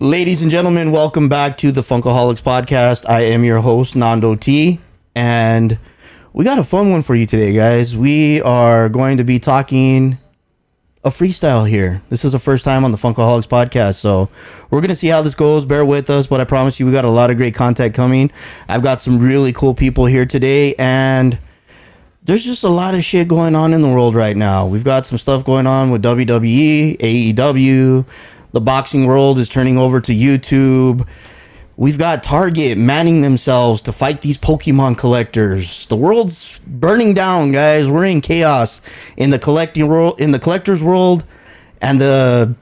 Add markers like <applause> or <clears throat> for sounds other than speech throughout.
Ladies and gentlemen, welcome back to the Funkaholiks podcast. I am your host, Nando T, and we got a fun one for you today, guys. We are going to be talking a freestyle here. This is the first time on the Funkaholiks podcast, so we're gonna see how this goes. Bear with us, but I promise you, we got a lot of great content coming. I've got some really cool people here today, and there's just a lot of shit going on in the world right now. We've got some stuff going on with WWE, AEW. The boxing world is turning over to YouTube. We've got Target manning themselves to fight these Pokemon collectors. The world's burning down, guys. We're in chaos in the collecting world, in the collectors world, and the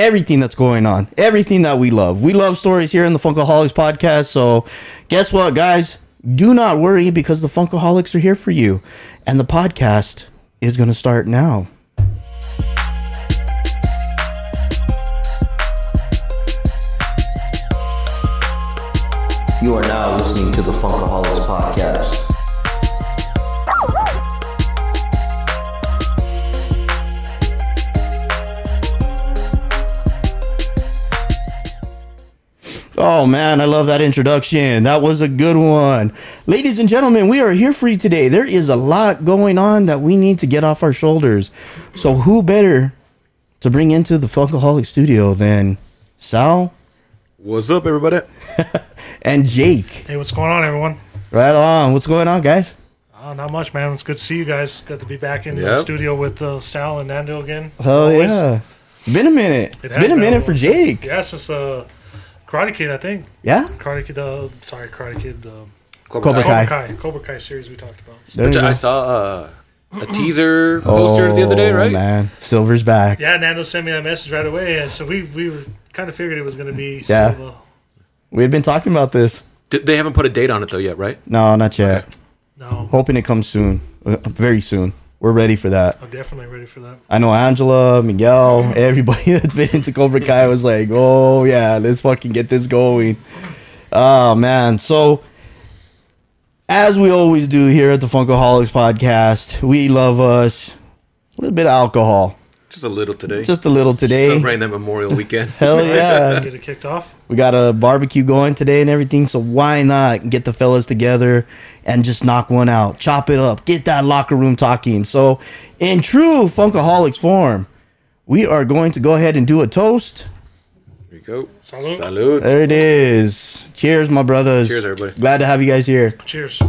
everything that's going on, everything that we love. We love stories here in the Funkaholiks podcast. So, guess what, guys? Do not worry because the Funkaholiks are here for you, and the podcast is going to start now. You are now listening to the Funkaholiks podcast. Oh man, I love that introduction. That was a good one. Ladies and gentlemen, we are here for you today. There is a lot going on that we need to get off our shoulders. So who better to bring into the Funkaholik studio than Sal What's up, everybody? <laughs> and Jake? Hey, what's going on, everyone? Right on. What's going on, guys? Uh, not much, man. It's good to see you guys. Good to be back in the Yep. studio with uh, Sal and Nando again. Oh Always. yeah. Been a minute. It It's has been a minute for while. Jake. Yeah, since uh, Karate Kid, I think. Yeah? Karate Kid, uh, sorry, Karate Kid, uh, Cobra Cobra Kai. Kai. Cobra Kai series we talked about. So- There you I saw uh, a teaser poster the other day, Oh, right? man. Silver's back. yeah, Nando sent me that message right away, and so we we were kind of figured it was going to be. Yeah. Silver. We had been talking about this. Did- They haven't put a date on it though yet, right? No, not yet. No, Hoping it comes soon. Uh, Very soon. We're ready for that. I'm definitely ready for that. I know Angela, Miguel, <laughs> everybody <laughs> that's been into Cobra Kai was like, oh, yeah, let's fucking get this going. Oh, man. So, as we always do here at the Funkaholiks podcast, we love us a little bit of alcohol. Just a little today. Just a little today. celebrating that Memorial <laughs> Weekend. Hell yeah. Get it kicked off. We got a barbecue going today and everything, so why not get the fellas together and just knock one out, chop it up, get that locker room talking. So, in true Funkaholiks form, we are going to go ahead and do a toast. Here we go. Salute. Salute. There it is. Cheers, my brothers. Cheers, everybody. Glad to have you guys here. Cheers.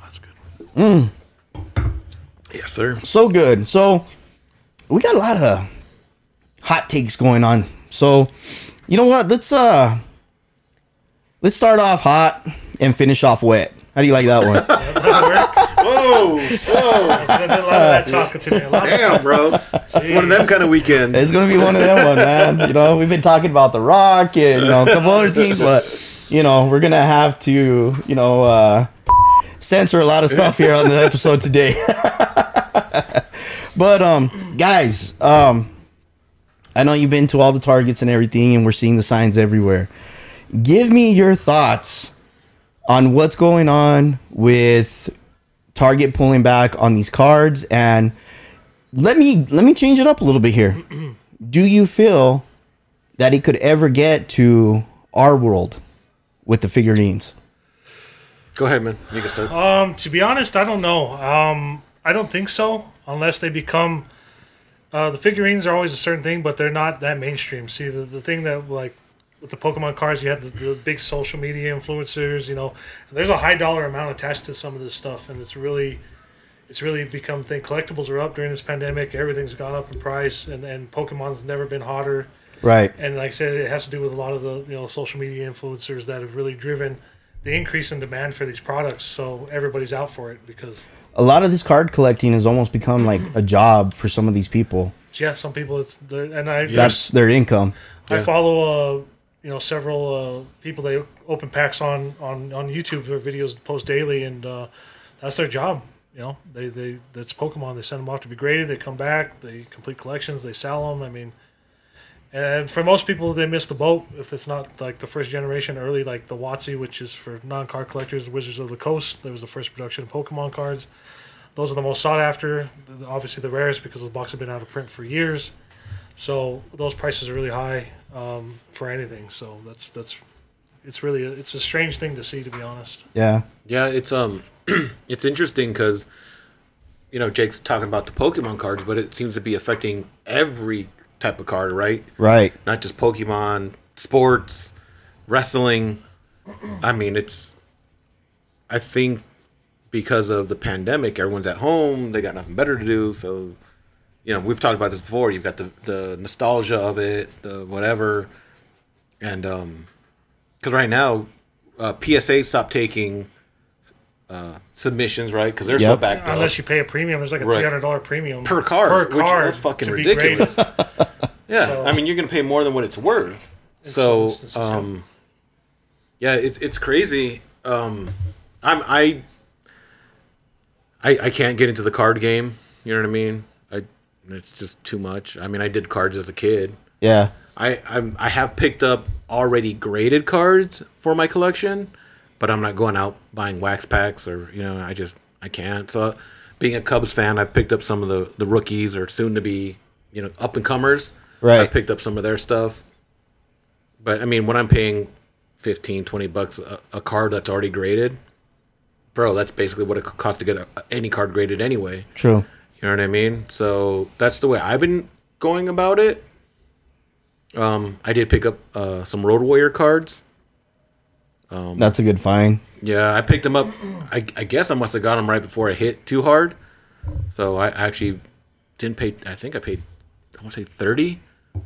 That's good. Mm. Yes, sir. So good. So, we got a lot of hot takes going on. So, you know what? Let's uh let's start off hot and finish off wet. How do you like that one? <laughs> Whoa, whoa. There's been a lot of that talking today. A lot of Damn, bro. It's one of them kind of weekends. It's gonna be one of them one, man. You know, we've been talking about the Rock and you know a couple other things, but you know we're gonna have to you know uh, censor a lot of stuff here on the episode today. <laughs> but um, guys, um, I know you've been to all the targets and everything, and we're seeing the signs everywhere. Give me your thoughts on what's going on with Target pulling back on these cards and let me let me change it up a little bit here. <clears throat> Do you feel that it could ever get to our world with the figurines? Go ahead, man. You can start. Um, to be honest, I don't know. Um, I don't think so, unless they become. Uh, the figurines are always a certain thing, but they're not that mainstream. See, the, the thing that like with the Pokemon cards, you have the, the big social media influencers. You know, there's a high dollar amount attached to some of this stuff, and it's really, it's really become thing. Collectibles are up during this pandemic. Everything's gone up in price, and and Pokemon's never been hotter. Right. And like I said, it has to do with a lot of the you know social media influencers that have really driven the increase in demand for these products. So everybody's out for it because A lot of this card collecting has almost become like a job for some of these people. yeah, some people it's and I That's their income. I Yeah. follow uh you know several uh, people they open packs on on on YouTube. Their videos post daily, and uh, that's their job. You know, they they that's Pokemon. They send them off to be graded. They come back. They complete collections. They sell them. I mean. And for most people, they miss the boat if it's not like the first generation early, like the WotC, which is for non-card collectors, Wizards of the Coast. That was the first production of Pokemon cards. Those are the most sought after. Obviously, the rarest because the box have been out of print for years. So those prices are really high. um, for anything. So that's that's it's really a, it's a strange thing to see, to be honest. Yeah. Yeah, it's um, <clears throat> it's interesting because, you know, Jake's talking about the Pokemon cards, but it seems to be affecting every type of card, right? Right. Not just Pokemon, sports, wrestling. I mean, it's. I think because of the pandemic, everyone's at home. They got nothing better to do, so you know we've talked about this before. You've got the the nostalgia of it, the whatever, and um, because right now, uh, PSA stopped taking uh, submissions, right? Because they're so Yep. backed up Unless you pay a premium, there's like a three hundred dollar premium per car. Per which card that's fucking ridiculous. <laughs> yeah, So- I mean you're gonna pay more than what it's worth. so, it's- it's- um, yeah, it's it's crazy. Um, I'm I, I I can't get into the card game. You know what I mean? I it's just too much. I mean, I did cards as a kid. Yeah. I I'm, I have picked up already graded cards for my collection, but I'm not going out buying wax packs or you know I just I can't. So, being a Cubs fan, I've picked up some of the the rookies or soon to be you know up and comers. Right. I've picked up some of their stuff, but I mean when I'm paying 15, 20 bucks a, a card that's already graded, bro, that's basically what it costs to get a, any card graded anyway. True. You know what I mean? So that's the way I've been going about it. Um, I did pick up uh, some Road Warrior cards. That's a good find. Yeah, I picked them up. I, I guess I must have got them right before I hit too hard. So I actually didn't pay. I think I paid. I want to say thirty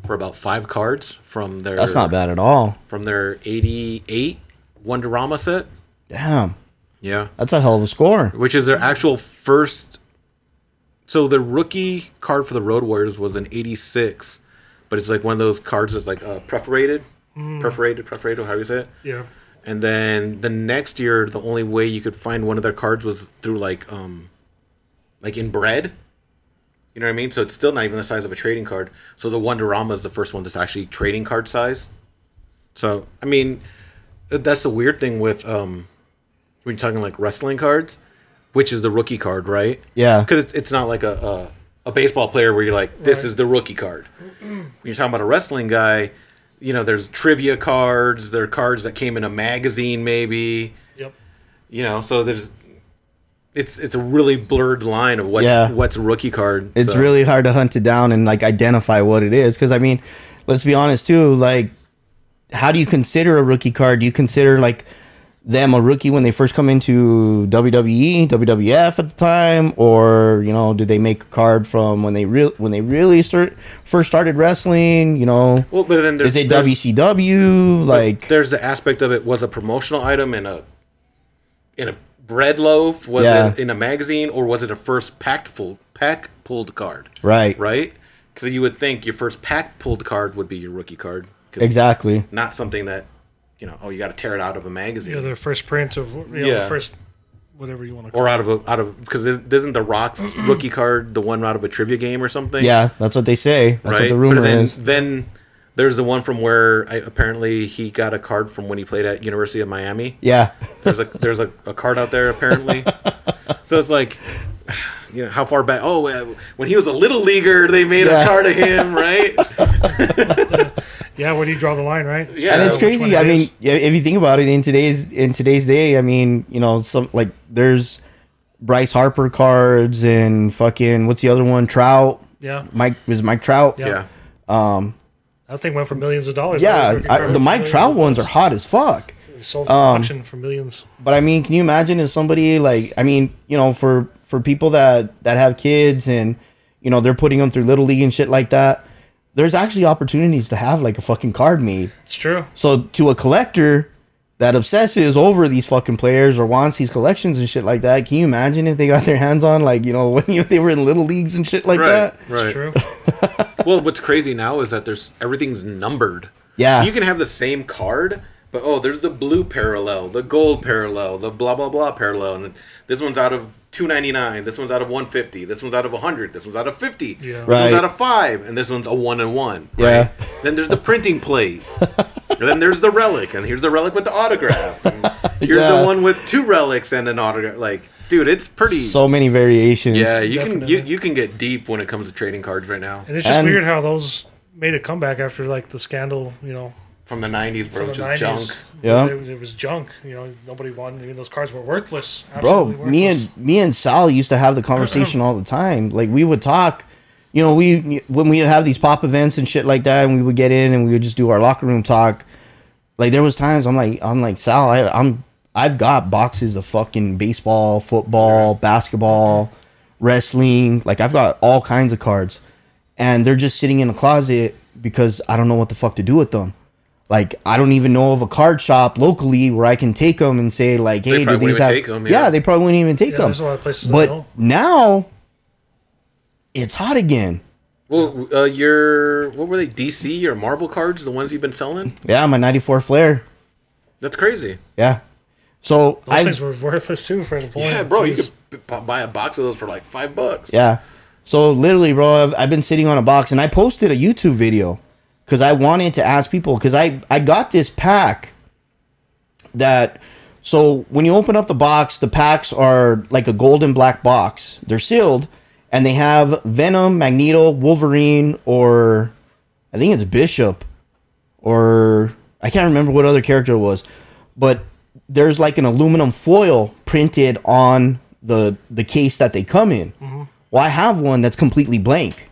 for about five cards from their. That's not bad at all. From their eighty-eight Wonderama set. Damn. Yeah, That's a hell of a score. which is their actual first. So the rookie card for the Road Warriors was an 86, but it's like one of those cards that's like uh, perforated, perforated, perforated, how you say it. Yeah, And then the next year, the only way you could find one of their cards was through like, um, like in bread. You know what I mean? So it's still not even the size of a trading card. So the Wonderama is the first one that's actually trading card size. So I mean, that's the weird thing with um, when you're talking like wrestling cards, which is the rookie card, right? Yeah. Because it's, it's not like a, a a baseball player where you're like, this Right. is the rookie card. when you're talking about a wrestling guy, you know, there's trivia cards, there are cards that came in a magazine, maybe. yep. You know, so there's it's it's a really blurred line of what's Yeah. what's a rookie card. It's so- really hard to hunt it down and like identify what it is. Because I mean, let's be honest too. Like, how do you consider a rookie card? Do you consider like them a rookie when they first come into WWE, WWF at the time, or you know, did they make a card from when they real when they really start first started wrestling? You know, well, but then there's is it WCW? Like, there's the aspect of it was a promotional item in a in a bread loaf was Yeah. it in a magazine or was it a first packed full pack pulled card right, right because you would think your first pack pulled card would be your rookie card. exactly. not something that you know oh you got to tear it out of a magazine Yeah, the first print of you know, Yeah. the first whatever you want to call or out of a out of because isn't the rocks <clears throat> rookie card the one out of a trivia game or something Yeah, that's what they say. That's what the rumor but then is. then there's the one from where I, apparently he got a card from when he played at University of Miami Yeah, There's a there's a, a card out there apparently. <laughs> so it's like, <sighs> you know, how far back? Oh, uh, when he was a little leaguer, they made Yeah. a card of him, right? <laughs> <laughs> Yeah, where do you draw the line, right? Yeah, and it's crazy. I mean, yeah, if you think about it, in today's in today's day, I mean, you know, some like there's Bryce Harper cards and fucking what's the other one? Trout. Yeah, Mike was Mike Trout. Yeah. yeah. that thing went for millions of dollars. Yeah, I, the. Mike Trout ones are hot as fuck. sold for um, auction for millions. But I mean, can you imagine if somebody like I mean, you know, for for people that that have kids and you know they're putting them through little league and shit like that, there's actually opportunities to have like a fucking card made. It's true. So to a collector that obsesses over these fucking players or wants these collections and shit like that, can you imagine if they got their hands on like you know <laughs> when you, they were in little leagues and shit like Right, that? It's right. true. <laughs> Well, what's crazy now is that there's everything's numbered. Yeah. You can have the same card, but oh, there's the blue parallel, the gold parallel, the blah blah blah parallel, and this one's out of two ninety nine. This one's out of one fifty. This one's out of hundred. This one's out of fifty. Yeah. This Right. one's out of five, and this one's a one and one. Yeah. Right? then there's the printing plate. and then there's the relic, and here's the relic with the autograph. And <laughs> here's Yeah. the one with two relics and an autograph. Like, dude, it's pretty. So many variations. yeah, you can you, you can get deep when it comes to trading cards right now. And it's just And- weird how those made a comeback after like the scandal, you know, From the '90s, bro, from it's the just nineties. junk. Yeah. it, it was junk. You know, nobody wanted. I mean, those cards were worthless. bro absolutely me and me and sal used to have the conversation all the time like we would talk you know we when we would have these pop events and shit like that and we would get in and we would just do our locker room talk like there was times i'm like i'm like sal I, i'm i've got boxes of fucking baseball football basketball wrestling like i've got all kinds of cards and they're just sitting in a closet because i don't know what the fuck to do with them like I don't even know of a card shop locally where I can take them and say like, hey, do these have? even take 'em, yeah. yeah. they probably wouldn't even take Yeah, them. there's a lot of places I But know. now it's hot again. Well, uh, your what were they? DC or Marvel cards? The ones you've been selling? Yeah, my '94 Flair. That's crazy. Yeah. So Those I things were worthless too for the point. Yeah, bro, you Jeez. could buy a box of those for like five bucks. yeah. So literally, bro, I've, I've been sitting on a box and I posted a YouTube video because I wanted to ask people because I I got this pack that. So when you open up the box, the packs are like a golden black box. They're sealed, and they have Venom, Magneto, Wolverine, or I think it's Bishop, or I can't remember what other character it was, but there's like an aluminum foil printed on the the case that they come in. Mm-hmm. Well, I have one that's completely blank.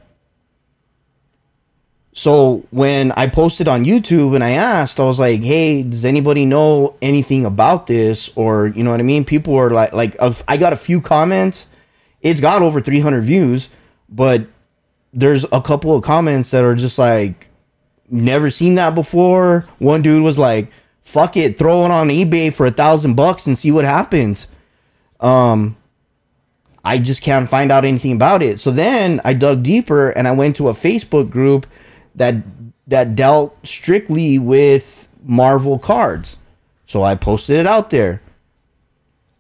So when I posted on YouTube and I asked, I was like, "Hey, does anybody know anything about this?" Or you know what I mean? People were like, like I got a few comments. It's got over 300 views, but there's a couple of comments that are just like, "Never seen that before." One dude was like, "Fuck it, throw it on eBay for a thousand bucks and see what happens." Um, I just can't find out anything about it. So then I dug deeper and I went to a Facebook group that that dealt strictly with Marvel cards. So I posted it out there.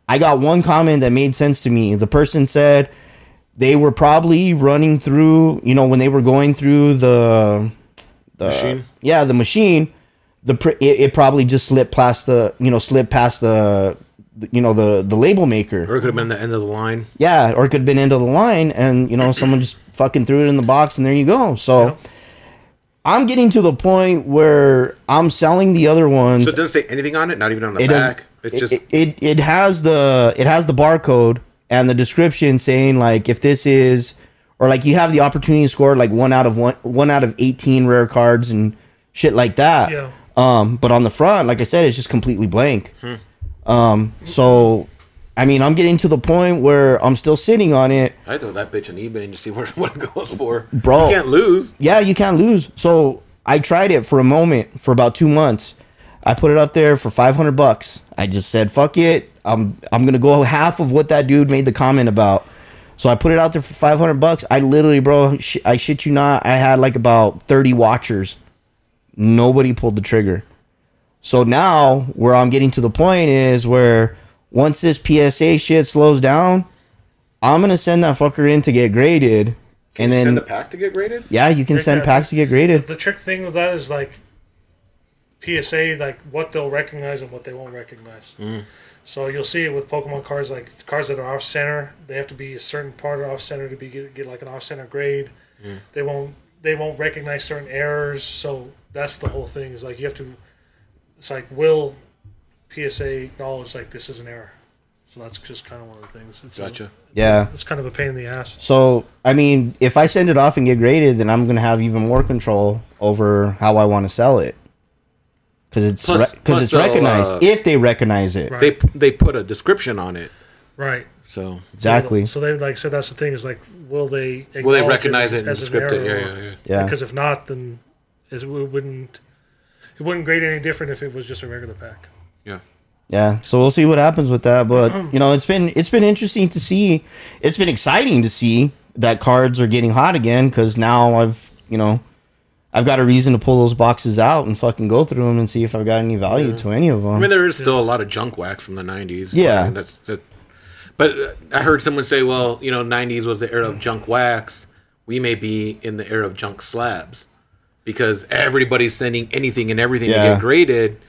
I got one comment that made sense to me. The person said they were probably running through, you know, when they were going through the the Machine? Yeah, the machine. The it, it probably just slipped past the, you know, slipped past the, you know, the the label maker. Or it could have been the end of the line. Yeah, or it could have been into the line and, you know, someone just fucking threw it in the box and there you go. So Yep. I'm getting to the point where I'm selling the other ones. So it doesn't say anything on it, not even on the it back. does It's just it, it it has the it has the barcode and the description saying like if this is or like you have the opportunity to score like one out of one one out of 18 rare cards and shit like that. Yeah. Um but on the front, like I said, it's just completely blank. Hmm. Um so I mean, I'm getting to the point where I'm still sitting on it. I throw that bitch on eBay and just see what, <laughs> what it goes for. Bro. you can't lose. yeah, you can't lose. So I tried it for a moment for about two months. I put it up there for five hundred bucks. I just said, "Fuck it." I'm I'm gonna go half of what that dude made the comment about. So I put it out there for five hundred bucks. I literally, bro, sh- I shit you not, I had like about thirty watchers. Nobody pulled the trigger. So now where I'm getting to the point is where once this PSA shit slows down, I'm gonna send that fucker in to get graded, Can and then send a pack to get graded? yeah, you can Right send there. packs to get graded. The trick thing with that is like PSA, like what they'll recognize and what they won't recognize. Mm. So you'll see it with Pokemon cards, like cards that are off center. They have to be a certain part of off center to be get, get like an off center grade. Mm. They won't they won't recognize certain errors. So that's the whole thing. Is like you have to. It's like will PSA acknowledge like this is an error. So that's just kind of one of the things. It's a- Gotcha. Yeah. it's kind of a pain in the ass. So I mean, if I send it off and get graded, then I'm gonna have even more control over how I want to sell it, because it's because plus it's recognized uh, if they recognize it. Right. They they put a description on it, Right. so Exactly. So they like said that's the thing is like will they will they recognize it and as an script it? error Yeah, yeah, yeah. Yeah. Because if not, then it wouldn't it wouldn't grade any different if it was just a regular pack. Yeah. Yeah. So we'll see what happens with that. But you know, it's been it's been interesting to see. It's been exciting to see that cards are getting hot again because now I've you know. I've got a reason to pull those boxes out and fucking go through them and see if I've got any value to any of them. I mean, there is still a lot of junk wax from the '90s. Yeah. I mean, that's that. But I heard someone say, "Well, you know, '90s was the era of junk wax. We may be in the era of junk slabs because everybody's sending anything and everything to get graded."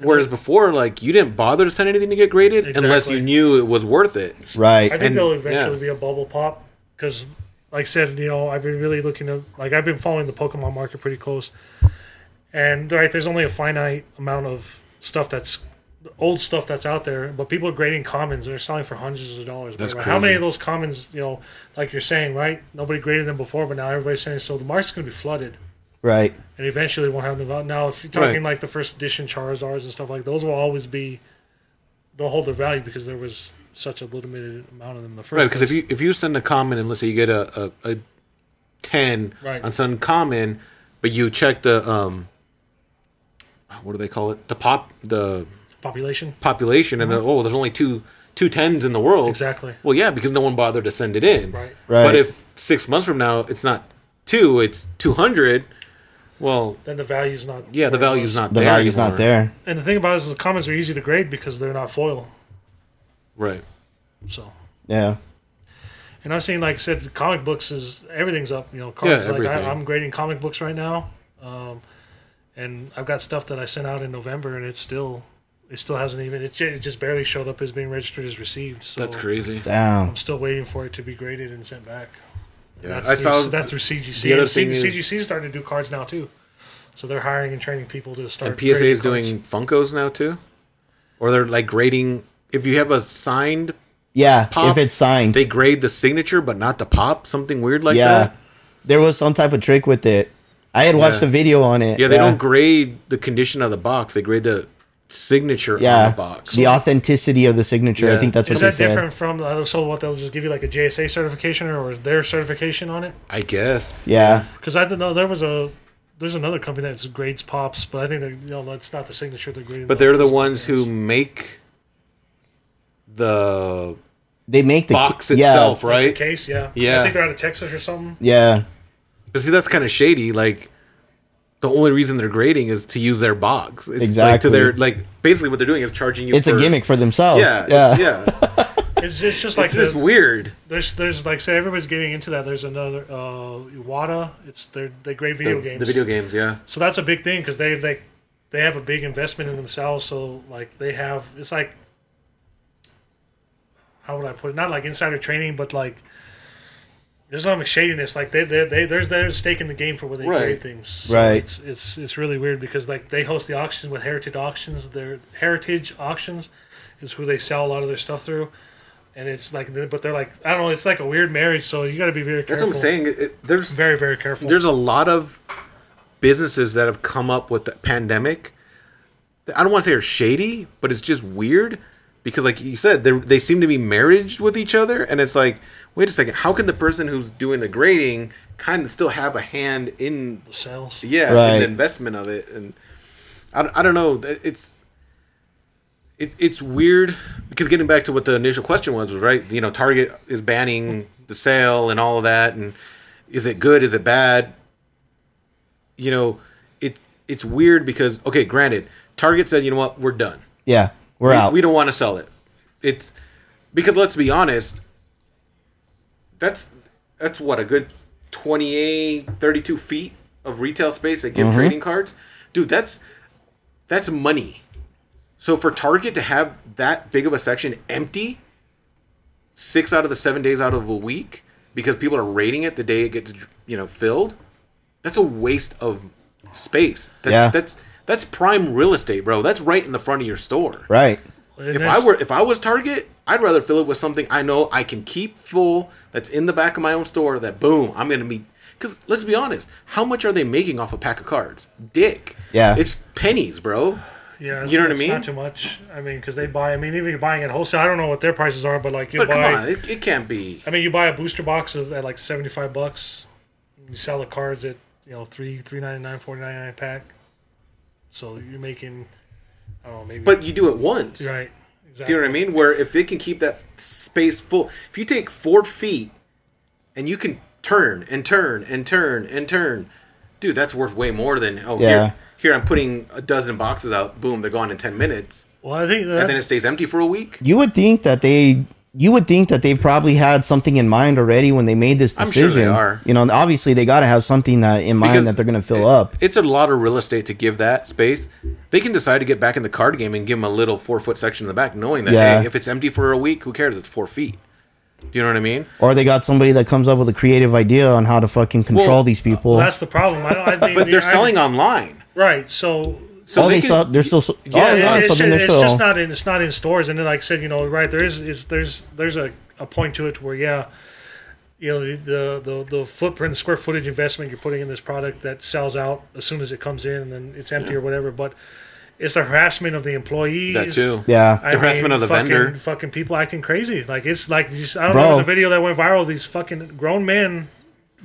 Whereas mm-hmm. before, like you didn't bother to send anything to get graded unless you knew it was worth it. right. I think And- there'll eventually yeah. be a bubble pop because like I said, you know, I've been really looking at like I've been following the Pokemon market pretty close, and right, there's only a finite amount of stuff that's old stuff that's out there, but people are grading commons and they're selling for hundreds of dollars. That's But How many of those commons, you know, like you're saying, right? Nobody graded them before, but now everybody's saying so. The market's going to be flooded, Right. and eventually won't have the value. Now, if you're talking Right. like the first edition Charizards and stuff like those, will always be they'll hold their value because there was such a limited amount of them in the first. Right, because if you if you send a common and let's say you get a a, a ten Right. on some common, but you check the um, what do they call it? The pop the population, population, and the, oh, there's only two two tens in the world. Exactly, Well, yeah, because no one bothered to send it in. right. Right. But if six months from now it's not two, it's two hundred. Well, Then the value's not. yeah, the value's not The there. value's not there. And the thing about it is the commons are easy to grade because they're not foil. Right. So, Yeah. and I'm saying, like I said, comic books is everything's up. You know, cards. like everything. I, I'm grading comic books right now, um, and I've got stuff that I sent out in November, and it's still, it still hasn't even. It, it just barely showed up as being registered as received. So That's crazy. Damn. I'm still waiting for it to be graded and sent back. Yeah, That's I through, saw that's through CGC. the other And thing is- CGC is starting to do cards now too, so they're hiring and training people to start. And PSA grading is cards. doing Funkos now too, or they're like grading. If you have a signed, Yeah. Pop, if it's signed. they grade the signature but not the pop. Something weird like yeah. that. There was some type of trick with it. I had watched Yeah. a video on it. Yeah, they uh, don't grade the condition of the box. They grade the signature on Yeah. the box. the authenticity of the signature. I think that's what Is they that said. different from uh, so what they'll just give you like a JSA certification or, or is their certification on it? I guess. Yeah. Because I don't know there was a there's another company that grades pops, but I think that you know that's not the signature they're grading. But they're the ones who make the They make the box yeah, itself, the right? case, yeah, Yeah. I think they're out of Texas or something. Yeah. But see, that's kind of shady. Like, the only reason they're grading is to use their box. It's like to their like basically what they're doing is charging you. It's for, a gimmick for themselves. Yeah, Yeah. It's, yeah. <laughs> It's, it's just like it's just the- weird. there's there's like say everybody's getting into that. There's another uh, WATA. It's they they grade The, video games. the video games, yeah. So that's a big thing because they they they have a big investment in themselves. So like they have it's like how would I put it? Not like insider training, but like there's some shadiness. Like they they, they there's there's stake in the game for where they Right. grade things. So Right. It's it's it's really weird because like they host the auctions with Heritage Auctions. Their Heritage Auctions is who they sell a lot of their stuff through. And it's like, but they're like, I don't know. It's like a weird marriage, so you got to be very careful. That's what I'm saying. It, it- there's Very, very careful. there's a lot of businesses that have come up with the pandemic. I don't want to say are shady, but it's just weird because, like you said, they they seem to be married with each other, and it's like, wait a second, how can the person who's doing the grading kind of still have a hand in the sales. yeah Right. in the investment of it? And I, I don't know, it's it, it's weird because getting back to what the initial question was was right. You know, Target is banning the sale and all of that, and is it good? Is it bad? You know, it it's weird because okay, granted, Target said, you know what, we're done. Yeah. We're we, out. We don't want to sell it. It's because let's be honest. That's that's what a good 28, 32 feet of retail space they give mm-hmm. trading cards, dude. That's that's money. So for Target to have that big of a section empty, six out of the seven days out of a week, because people are rating it the day it gets you know filled, that's a waste of space. That's, Yeah. that's that's prime real estate, bro. That's right in the front of your store. right. And If I were if I was Target, I'd rather fill it with something I know I can keep full. That's in the back of my own store. That boom, I'm gonna be. Because let's be honest, how much are they making off a pack of cards? Dick. Yeah. It's pennies, bro. Yeah, it's, You know what I mean? Not too much. I mean, because they buy. I mean, even you're buying at wholesale. I don't know what their prices are, but like you But buy. come on, it, it can't be. I mean, you buy a booster box of, at like seventy five bucks. You sell the cards at you know three three ninety nine four ninety nine pack. So you're making. I don't know maybe. But you do it once. You're right. Do Exactly. you know what I mean? Where if it can keep that space full, if you take four feet and you can turn and turn and turn and turn, dude, that's worth way more than oh Yeah. here, here I'm putting a dozen boxes out. Boom, they're gone in ten minutes, Well, I think that, and then it stays empty for a week. You would think that they you would think that they probably had something in mind already when they made this decision. I'm decision. sure they are. You know, obviously they got to have something that in mind Because that they're going to fill it- up. It's a lot of real estate to give that space. They can decide to get back in the card game and give them a little four foot section in the back, knowing that Yeah. hey, if it's empty for a week, who cares? It's four feet. Do you know what I mean? Or they got somebody that comes up with a creative idea on how to fucking control Well, these people. Well, that's the problem. I don't. I <laughs> mean, But they're I- selling online. right. So So oh, they they can- sell, they're still. so- Yeah, oh, it's- yeah, it's, so just, they're it's still. just not in it's not in stores. And then, like I said, you know, right there is is there's there's a, a point to it where yeah, you know, the, the the the footprint, the square footage investment you're putting in this product that sells out as soon as it comes in, and then it's empty or whatever. But it's the harassment of the employees. That too. yeah. I The harassment of the fucking, vendor. Fucking people acting crazy. Like it's like just, I don't Bro. know. There's a video that went viral. These fucking grown men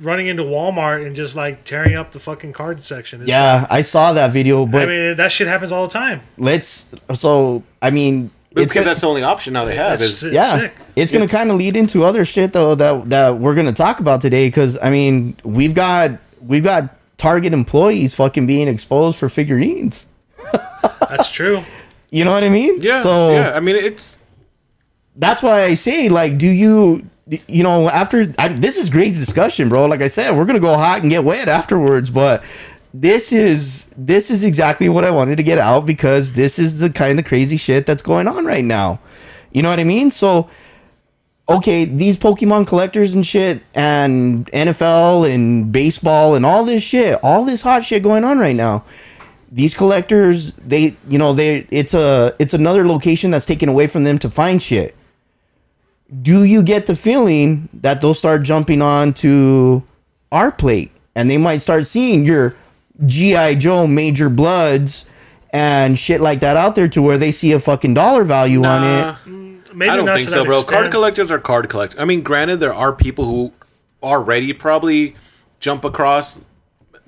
running into Walmart and just like tearing up the fucking card section. It's Yeah, I saw that video, but I mean that shit happens all the time. let's. So I mean, It's it's because gonna, that's the only option now they have. It's- Is it's yeah, sick. it's gonna kind of lead into other shit though that that we're gonna talk about today. Because I mean, we've got we've got Target employees fucking being exposed for figurines. <laughs> That's true. You know what I mean? yeah, So yeah. I mean, it's that's why I say, like, do you, you know, after I, this is great discussion, bro. Like I said, we're gonna go hot and get wet afterwards, but this is this is exactly what I wanted to get out because this is the kind of crazy shit that's going on right now. You know what I mean? So, okay, these Pokemon collectors and shit, and NFL and baseball and all this shit, all this hot shit going on right now these collectors they you know they it's a it's another location that's taken away from them to find shit do you get the feeling that they'll start jumping on to our plate and they might start seeing your gi joe Major Bludds and shit like that out there to where they see a fucking dollar value on uh, it Maybe I don't not think so, bro. extent. Card collectors are card collectors. I mean, granted, there are people who already probably jump across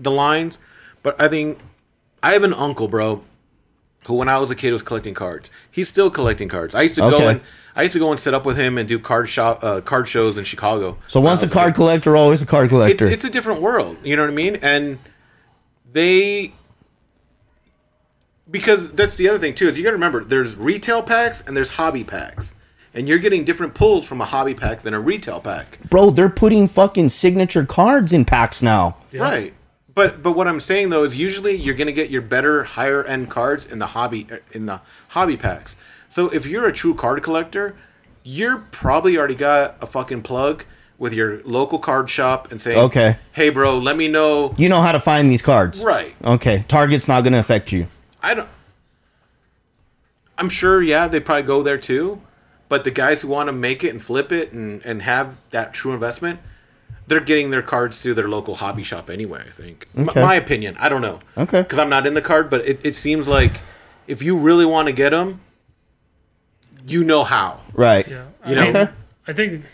the lines, but I think I have an uncle, bro, who when I was a kid was collecting cards. He's still collecting cards. I used to Okay. go and I used to go and sit up with him and do card shop uh, card shows in Chicago. so once a card collector always a card it's, collector it's a different world. You know what I mean? And they because that's the other thing too is you got to remember there's retail packs and there's hobby packs, and you're getting different pulls from a hobby pack than a retail pack. bro they're putting fucking signature cards in packs now Yeah. Right. But but what I'm saying though is usually you're gonna get your better higher end cards in the hobby in the hobby packs. So if you're a true card collector, you're probably already got a fucking plug with your local card shop and saying, Okay. hey bro, let me know." you know how to find these cards Right. okay target's not gonna affect you I don't. I'm sure, yeah, they probably go there too. But the guys who want to make it and flip it and, and have that true investment, they're getting their cards through their local hobby shop anyway. I think. M- Okay. my opinion. I don't know. Okay. Because I'm not in the card, but it, it seems like if you really want to get them, you know how. right Yeah. I You know? mean, Okay. I think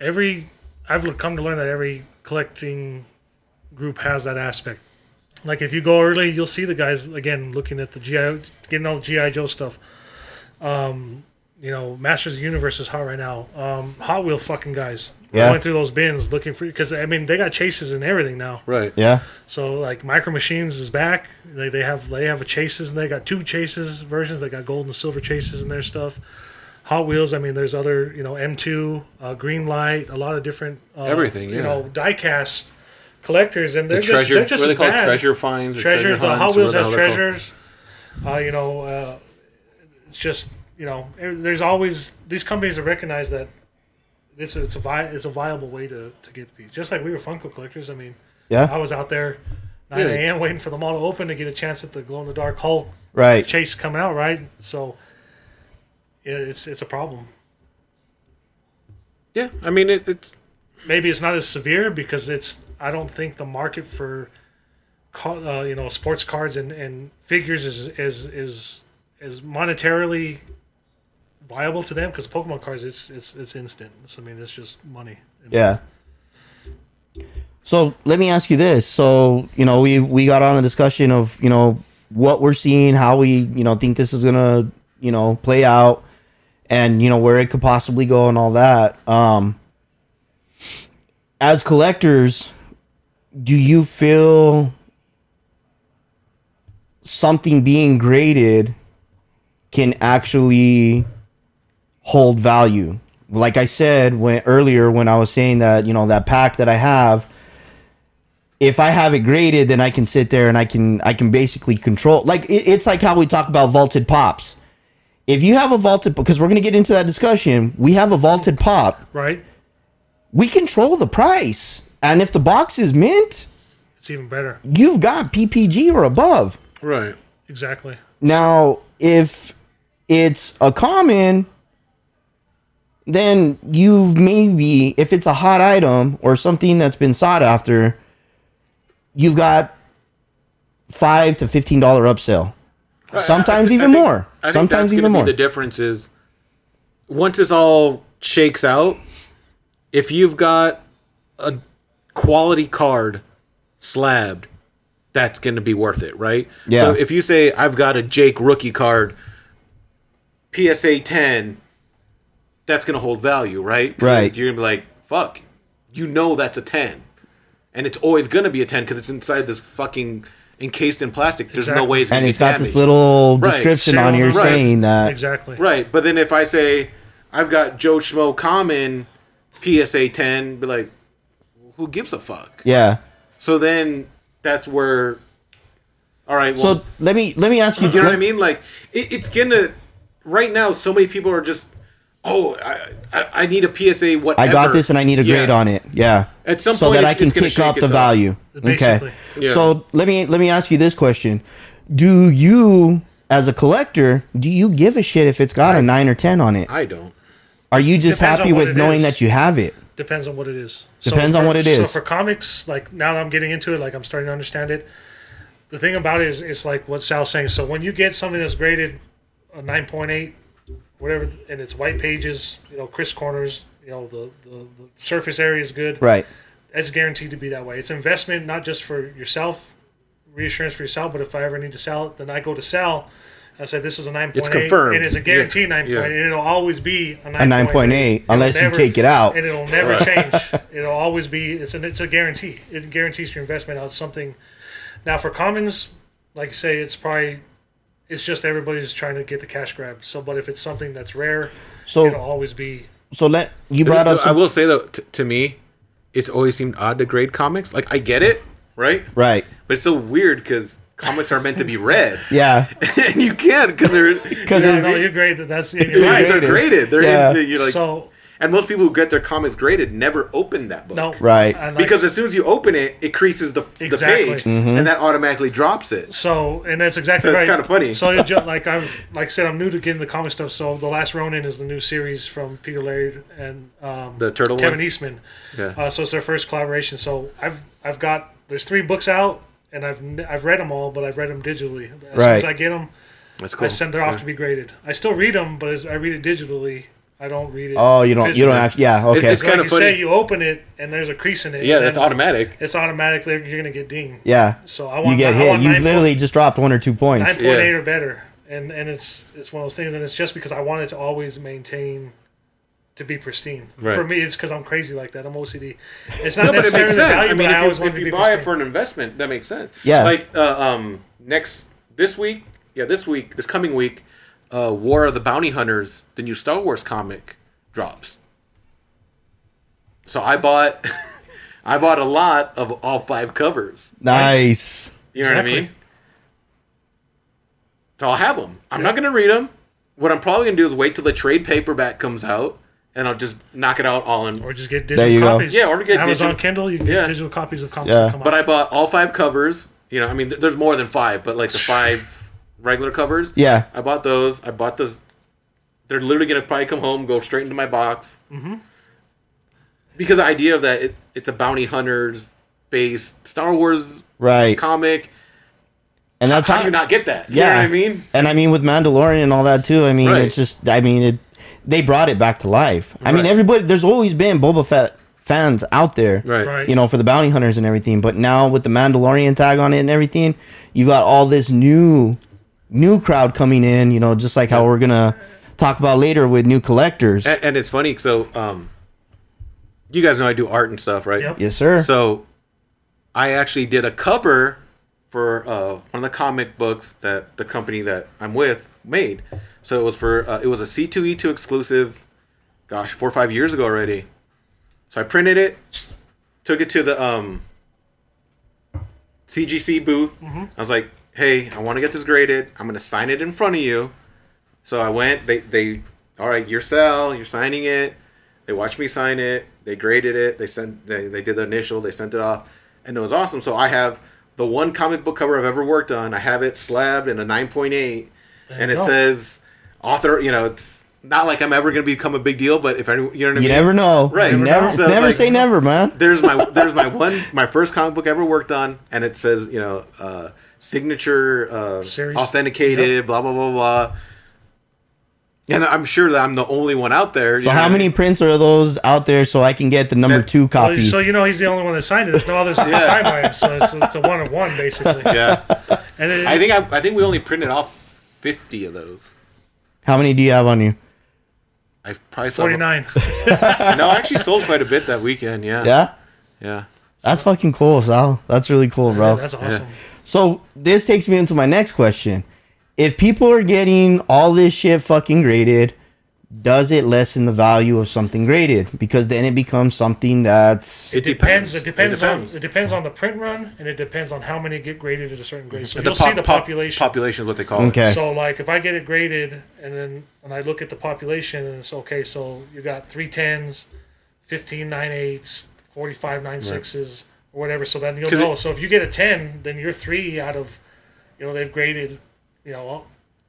every I've come to learn that every collecting group has that aspect. Like if you go early, you'll see the guys again looking at the GI, getting all the GI Joe stuff. Um, you know, Masters of the Universe is hot right now. Um, Hot Wheel fucking guys Yeah. going through those bins looking for because I mean they got chases and everything now. Right. yeah So like Micro Machines is back. They, they have they have a chases and they got two chases versions. They got gold and silver chases in their stuff. Hot Wheels. I mean, there's other you know M2, uh, Green Light, a lot of different uh, Everything, You yeah. know, diecast collectors, and they're The just treasure. they're just what are as they called? bad. Treasure finds. or treasures. treasure The Hot Wheels has the hell they're called. treasures. Uh, you know, uh, it's just you know, there's always these companies that recognize that it's a, it's a vi- it's a viable way to, to get the piece. Just like we were Funko collectors. I mean, yeah, I was out there 9 Yeah. a.m. waiting for the mall to open to get a chance at the glow in the dark Hulk right chase coming out, right? So it's it's a problem. Yeah, I mean it, it's Maybe it's not as severe because it's I don't think the market for ca- uh, you know sports cards and, and figures is is is is monetarily viable to them because Pokemon cards it's it's it's instant. It's, I mean it's just money. Yeah. So let me ask you this. So, you know, we we got on the discussion of, you know, what we're seeing, how we, you know, think this is gonna, you know, play out and, you know, where it could possibly go and all that. Um as collectors, do you feel something being graded can actually hold value. Like I said when earlier when I was saying that, you know, that pack that I have if I have it graded, then I can sit there and I can I can basically control like it, it's like how we talk about vaulted pops. if you have a vaulted because we're going to get into that discussion, we have a vaulted pop. right? We control the price, and if the box is mint, It's even better. you've got PPG or above. Right. Exactly. Now, if it's a common, then you've maybe, if it's a hot item or something that's been sought after, you've got five to fifteen dollar upsell. Sometimes even think- more. I Sometimes even more. The difference is once this all shakes out, if you've got a quality card slabbed, that's going to be worth it, right? Yeah. So if you say I've got a Jake rookie card, PSA ten, that's going to hold value, right? Right. You're going to be like, fuck, you know that's a ten, and it's always going to be a ten because it's inside this fucking encased in plastic. There's no Exactly. way it's going and it's got damaged. this little Right. description on Serial here number. saying that. Exactly. Right, but then if I say I've got Joe Schmo Common PSA 10, be like, who gives a fuck? Yeah. So then that's where, all right, well, So let me let me ask you. you know what I mean? Like, it, it's gonna, right now, so many people are just, oh, I, I, I need a PSA whatever. I got this and I need a grade Yeah. on it. Yeah. At some so point, that I can it's kick up the value. Basically. Okay. Yeah. So let me let me ask you this question: Do you, as a collector, do you give a shit if it's got a nine or ten on it? I don't. Are you just Depends happy with knowing is. that you have it? Depends on what it is. Depends on for- what it is. So for comics, like now that I'm getting into it, like I'm starting to understand it. The thing about it is, it's like what Sal's saying. So when you get something that's graded a 9.8, whatever, and it's white pages, you know, crisp corners, you know, the, the, the surface area is good. Right. It's guaranteed to be that way. It's investment, not just for yourself, reassurance for yourself, but if I ever need to sell it, then I go to sell. I said this is a 9.8. It's confirmed. It is a guaranteed Yeah. 9.8, Yeah. and it'll always be a 9.8. A nine point eight, It'll unless you take it out. and it'll never change. It'll always be it's an it's a guarantee. It guarantees your investment on something. Now for commons, like you say, it's probably it's just everybody's trying to get the cash grab. So, but if it's something that's rare, So it'll always be so let you brought up I will say though, t- to me, it's always seemed odd to grade comics. Like I get it, right? right. But it's so weird because comics are meant to be read, <laughs> Yeah. <laughs> and you can't because they're <laughs> Because Yeah, no, you're great. that That's and They're you're right. they're graded. They're Yeah. in, you're like, so and most people who get their comics graded never open that book. no, Right. like- Because as soon as you open it, it creases the, the page, Mm-hmm. and that automatically drops it. So, and that's exactly <laughs> So it's right. kinda funny. So, you ju- <laughs> like I'm, like I said, I'm new to getting the comic stuff. So, the Last Ronin is the new series from Peter Laird and um, The turtle Kevin one? Eastman. Yeah. Uh, so it's their first collaboration. So I've I've got there's three books out, and I've n- I've read them all, but I've read them digitally. As soon as I get them, That's cool. I send them off to be graded. I still read them, but as I read it digitally. I don't read it. Oh, you don't you don't actually yeah, okay. it's Like kinda you funny. say, you open it and there's a crease in it. yeah, and that's automatic. It's automatically you're gonna get dinged. yeah. So I want You get I hit. want You nine literally just dropped one or two points. nine point eight Yeah. or better, and and it's it's one of those things, and it's just because I wanted to always maintain to be pristine. Right. For me, it's because I'm crazy like that. I'm OCD. <laughs> It's not No, but it necessarily makes the sense. value, I mean, but I always if you, if you be buy it for an investment, that makes sense. Yeah. Like uh, um, next this week, yeah, this week, this coming week, uh, War of the Bounty Hunters, the new Star Wars comic, drops. So I bought, <laughs> I bought a lot of all five covers. Nice. You know what I mean? So I'll have them. I'm not going to read them. What I'm probably going to do is wait till the trade paperback comes out, and I'll just knock it out all in. or just get There digital you go. copies. Yeah, or get Amazon digital- Kindle. You can Yeah. get digital copies of comics Yeah. come But. I bought all five covers. You know, I mean, there's more than five, but like the five regular covers. Yeah. I bought those. I bought those. They're literally gonna probably come home, go straight into my box. Mm-hmm. Because the idea of that, it, it's a bounty hunters based Star Wars Right. comic. And that's How how you not get that? You Yeah. know what I mean? And I mean with Mandalorian and all that too. I mean Right. it's just I mean it they brought it back to life. I mean everybody there's always been Boba Fett fans out there. Right. Right. You know, for the bounty hunters and everything. But now with the Mandalorian tag on it and everything, you got all this new new crowd coming in, you know, just like how we're gonna talk about later with new collectors. And, and it's funny. So, um, you guys know I do art and stuff, right? Yep. yes, sir. So, I actually did a cover for uh, one of the comic books that the company that I'm with made. So it was for uh, it was a C2E2 exclusive. Gosh, four or five years ago already. So I printed it, took it to the um, CGC booth. I was like, "Hey, I want to get this graded. I'm gonna sign it in front of you. So I went. They they all right. Your cell. You're signing it. They watched me sign it. They graded it. They sent. They, they did the initial. They sent it off, and it was awesome. So I have the one comic book cover I've ever worked on. I have it slabbed in a 9.8, and it go. says author. You know, it's not like I'm ever going to become a big deal, but if anyone, you know what I You never know. Right. You Never never, So never like- say never, man. there's my there's my one my first comic book ever worked on, and it says you know uh, signature uh, Series. authenticated, blah blah blah blah. And I'm sure that I'm the only one out there. So how many prints are those out there so I can get the number That- two Well, copy? so you know he's the only one that signed it. There's no others <laughs> Yeah. signed by him, so it's, it's a one of one basically. <laughs> Yeah, And it, I think I, I think we only printed off fifty of those. How many do you have on you? I probably sold. forty nine. <laughs> No, I actually sold quite a bit that weekend. Yeah, Yeah? yeah. That's fucking cool, Sal. That's really cool, bro. That's awesome. So this takes me into my next question. If people are getting all this shit fucking graded, does it lessen the value of something graded? Because then it becomes something that's It Depends. It depends, depends. on it depends on the print run, and it depends on how many get graded at a certain grade. So the you'll pop- see the pop- population. Population is what they call Okay. it. So like if I get it graded and then and I look at the population and it's okay, so you got three tens, 15 nine eights, 45 nine sixes, or whatever. So then you'll 'Cause know. it- so if you get a ten, then you're three out of, you know, they've graded, you know,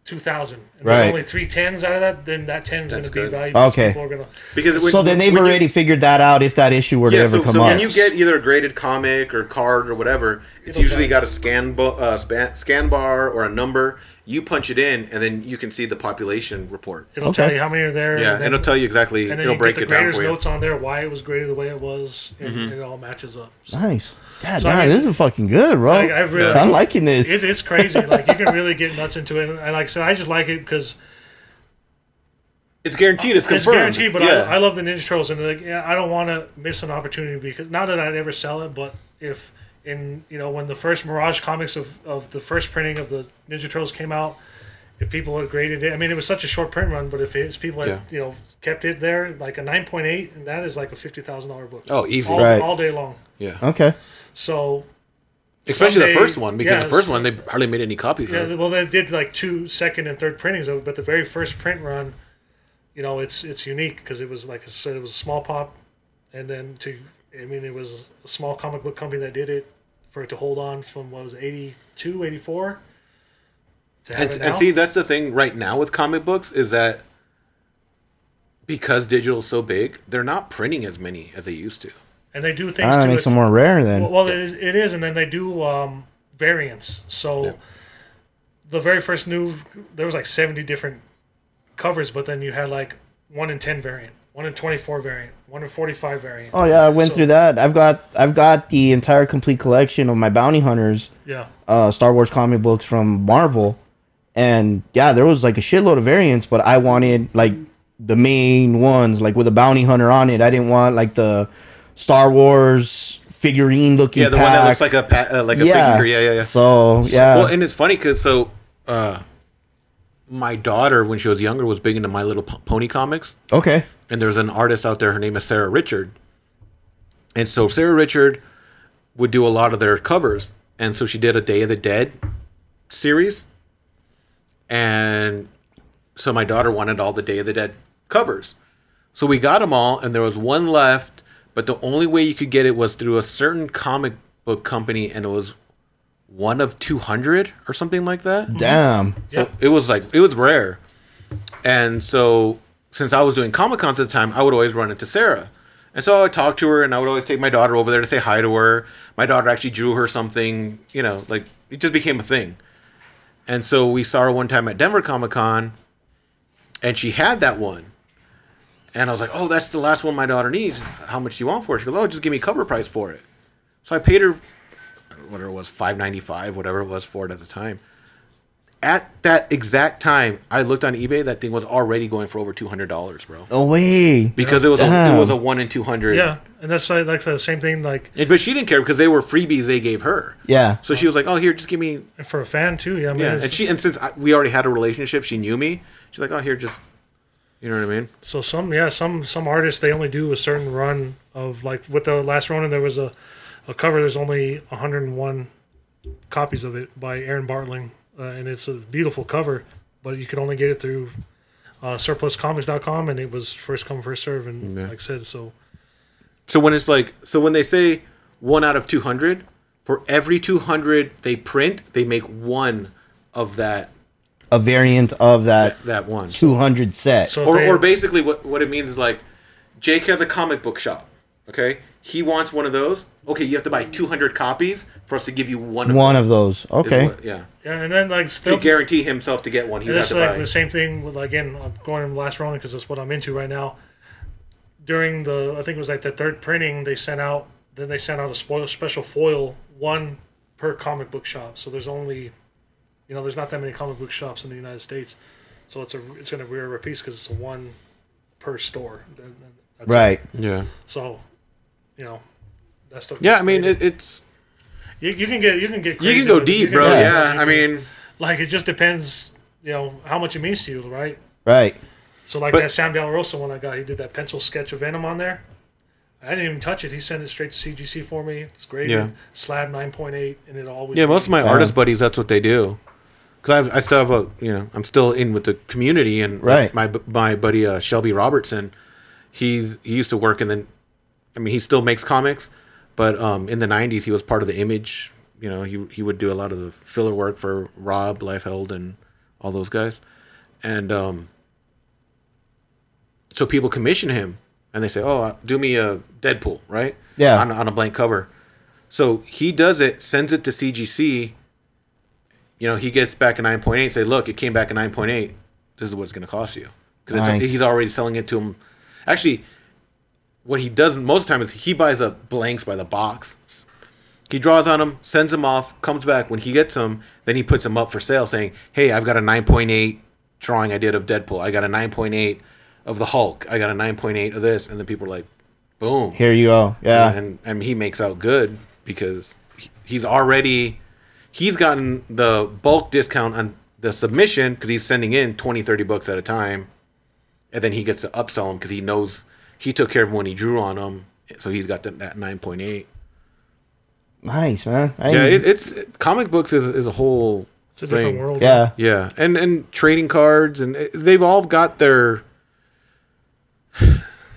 two thousand. Right. There's only three tens out of that. Then that ten's going to be valuable. Okay. People are gonna, Because when, so then they've when you- already figured that out if that issue were to Yeah, ever so, come so up. when you get either a graded comic or card or whatever, it's It'll usually got a scan bo- uh, span, scan bar or a number. You punch it in, and then you can see the population report. it'll Okay. tell you how many are there. Yeah, and then, it'll tell you exactly. and then It'll you break get it the down grader's for you. notes on there, why it was graded the way it was, and, Mm-hmm. and it all matches up. So nice. God, So, I damn, mean- this is fucking good, bro. I, I really, I'm liking this. It, it's crazy. Like you can really get nuts into it. And like I said, I just like it because It's guaranteed. It's confirmed. it's guaranteed. But yeah. I, I love the Ninja Turtles, and like, yeah, I don't want to miss an opportunity because not that I'd ever sell it, but if in you know when the first Mirage comics of, of the first printing of the Ninja Turtles came out, if people had graded it, I mean it was such a short print run, but if it's people had Yeah. you know kept it there like a nine point eight, and that is like a fifty thousand dollar book. oh, easy. all, Right. all day long. Yeah. okay. So Especially the first one because yeah, the first one they hardly made any copies Yeah, of. well, they did like two second and third printings of it, but the very first print run, you know, it's it's unique because it was like I said, it was a small pop, and then to, I mean, it was a small comic book company that did it for it to hold on from what was it, 82, 84. To have And, it and see, that's the thing right now with comic books is that because digital is so big, they're not printing as many as they used to. and they do things Ah, to makes it. them more rare then. Well, well it, is, it is, and then they do um, variants. So Yeah. the very first new, there was like seventy different covers, but then you had like one in ten variant, one in twenty four variant, one in forty five variant. oh yeah, I went So- through that. I've got I've got the entire complete collection of my bounty hunters Yeah, uh, Star Wars comic books from Marvel, and yeah, there was like a shitload of variants, but I wanted like the main ones, like with a bounty hunter on it. I didn't want like the Star Wars figurine looking. Yeah, the one that looks like a pa- uh, like a yeah, figure. Yeah, yeah, yeah. So yeah, Well, and it's funny because so uh, my daughter, when she was younger, was big into My Little Pony comics, okay, and there's an artist out there. Her name is Sara Richard, and so Sara Richard would do a lot of their covers, and so she did a Day of the Dead series, and so my daughter wanted all the Day of the Dead covers, so we got them all, and there was one left, but the only way you could get it was through a certain comic book company, and it was one of 200 or something like that. damn, So Yeah. it was like it was rare, and so since I was doing comic cons at the time, I would always run into Sara, and so I would talk to her, and I would always take my daughter over there to say hi to her. My daughter actually drew her something, you know, like it just became a thing. And so we saw her one time at Denver Comic Con, and she had that one. And I was like, "Oh, that's the last one my daughter needs. How much do you want for it?" She goes, "Oh, just give me cover price for it." So I paid her whatever it was, five ninety five, whatever it was for it at the time. At that exact time, I looked on eBay. That thing was already going for over two hundred dollars, bro. no way. Because it was a, it was a one in two hundred. yeah, and that's like, like the same thing. Like But she didn't care because they were freebies they gave her. Yeah, So she was like, "Oh, here, just give me." for a fan too. Yeah, I mean, Yeah, it's- and she and since I, we already had a relationship, she knew me. She's like, "Oh, here, just." You know what I mean? So some yeah some some artists they only do a certain run of like with the last Ronin there was a, a cover there's only 101 copies of it by Aaron Bartling uh, and it's a beautiful cover but you could only get it through uh, surpluscomics.com, and it was first come first serve, and Yeah. like I said, so So when it's like, so when they say one out of 200, for every 200 they print, they make one of that A variant of that that one. 200 set. so Or, they- or basically, what what it means is like, Jake has a comic book shop. Okay, he wants one of those. Okay, you have to buy 200 copies for us to give you one. Of One them, of those. Okay. what- yeah. yeah, and then like To guarantee himself to get one, he And would have it's to like buy. the same thing with again. I'm going to last Ronin because that's what I'm into right now. During the, I think it was like the third printing, they sent out. Then they sent out a spoil, special foil, one per comic book shop. So there's only, you know, there's not that many comic book shops in the United States. So it's a, it's going to be a piece because it's a one per store. That- that's it. Right. Yeah. So, you know, that stuff. Yeah, I mean, it, it's you, you can get you can get you can go deep, can bro. go- Yeah, you I mean, like it just depends, you know, how much it means to you, right? Right. So like But- that Sam Del Rosa one I got, he did that pencil sketch of Venom on there. I didn't even touch it. He sent it straight to CGC for me. It's great. Yeah. Slab nine point eight, and it always. yeah. Most of my Yeah. artist buddies, that's what they do. Because I, I still have a, you know, I'm still in with the community, and Right. my my buddy uh, Shelby Robertson, he's he used to work in the, I mean, he still makes comics, but um, in the '90s he was part of the Image. You know, he he would do a lot of the filler work for Rob Liefeld and all those guys, and um, so people commission him, and they say, "Oh, uh, do me a Deadpool, right? Yeah. on on a blank cover." So he does it, sends it to CGC. You know, he gets back a 9.8. Say, look, it came back a 9.8. This is what it's going to cost you because Nice. he's already selling it to him. Actually, what he does most of the time is he buys up blanks by the box. He draws on them, sends them off, comes back when he gets them. Then he puts them up for sale, saying, "Hey, I've got a 9.8 drawing I did of Deadpool. I got a 9.8 of the Hulk. I got a 9.8 of this." And then people are like, "Boom!" Here you go. Yeah. and and he makes out good because he's already he's gotten the bulk discount on the submission because he's sending in 20 30 bucks at a time and then he gets to upsell them because he knows he took care of 'em when he drew on them so he's got the, that 9.8 Nice, man. I yeah didn't- it, it's comic books is, is a whole It's a thing. different world. yeah. yeah and and trading cards and it- they've all got their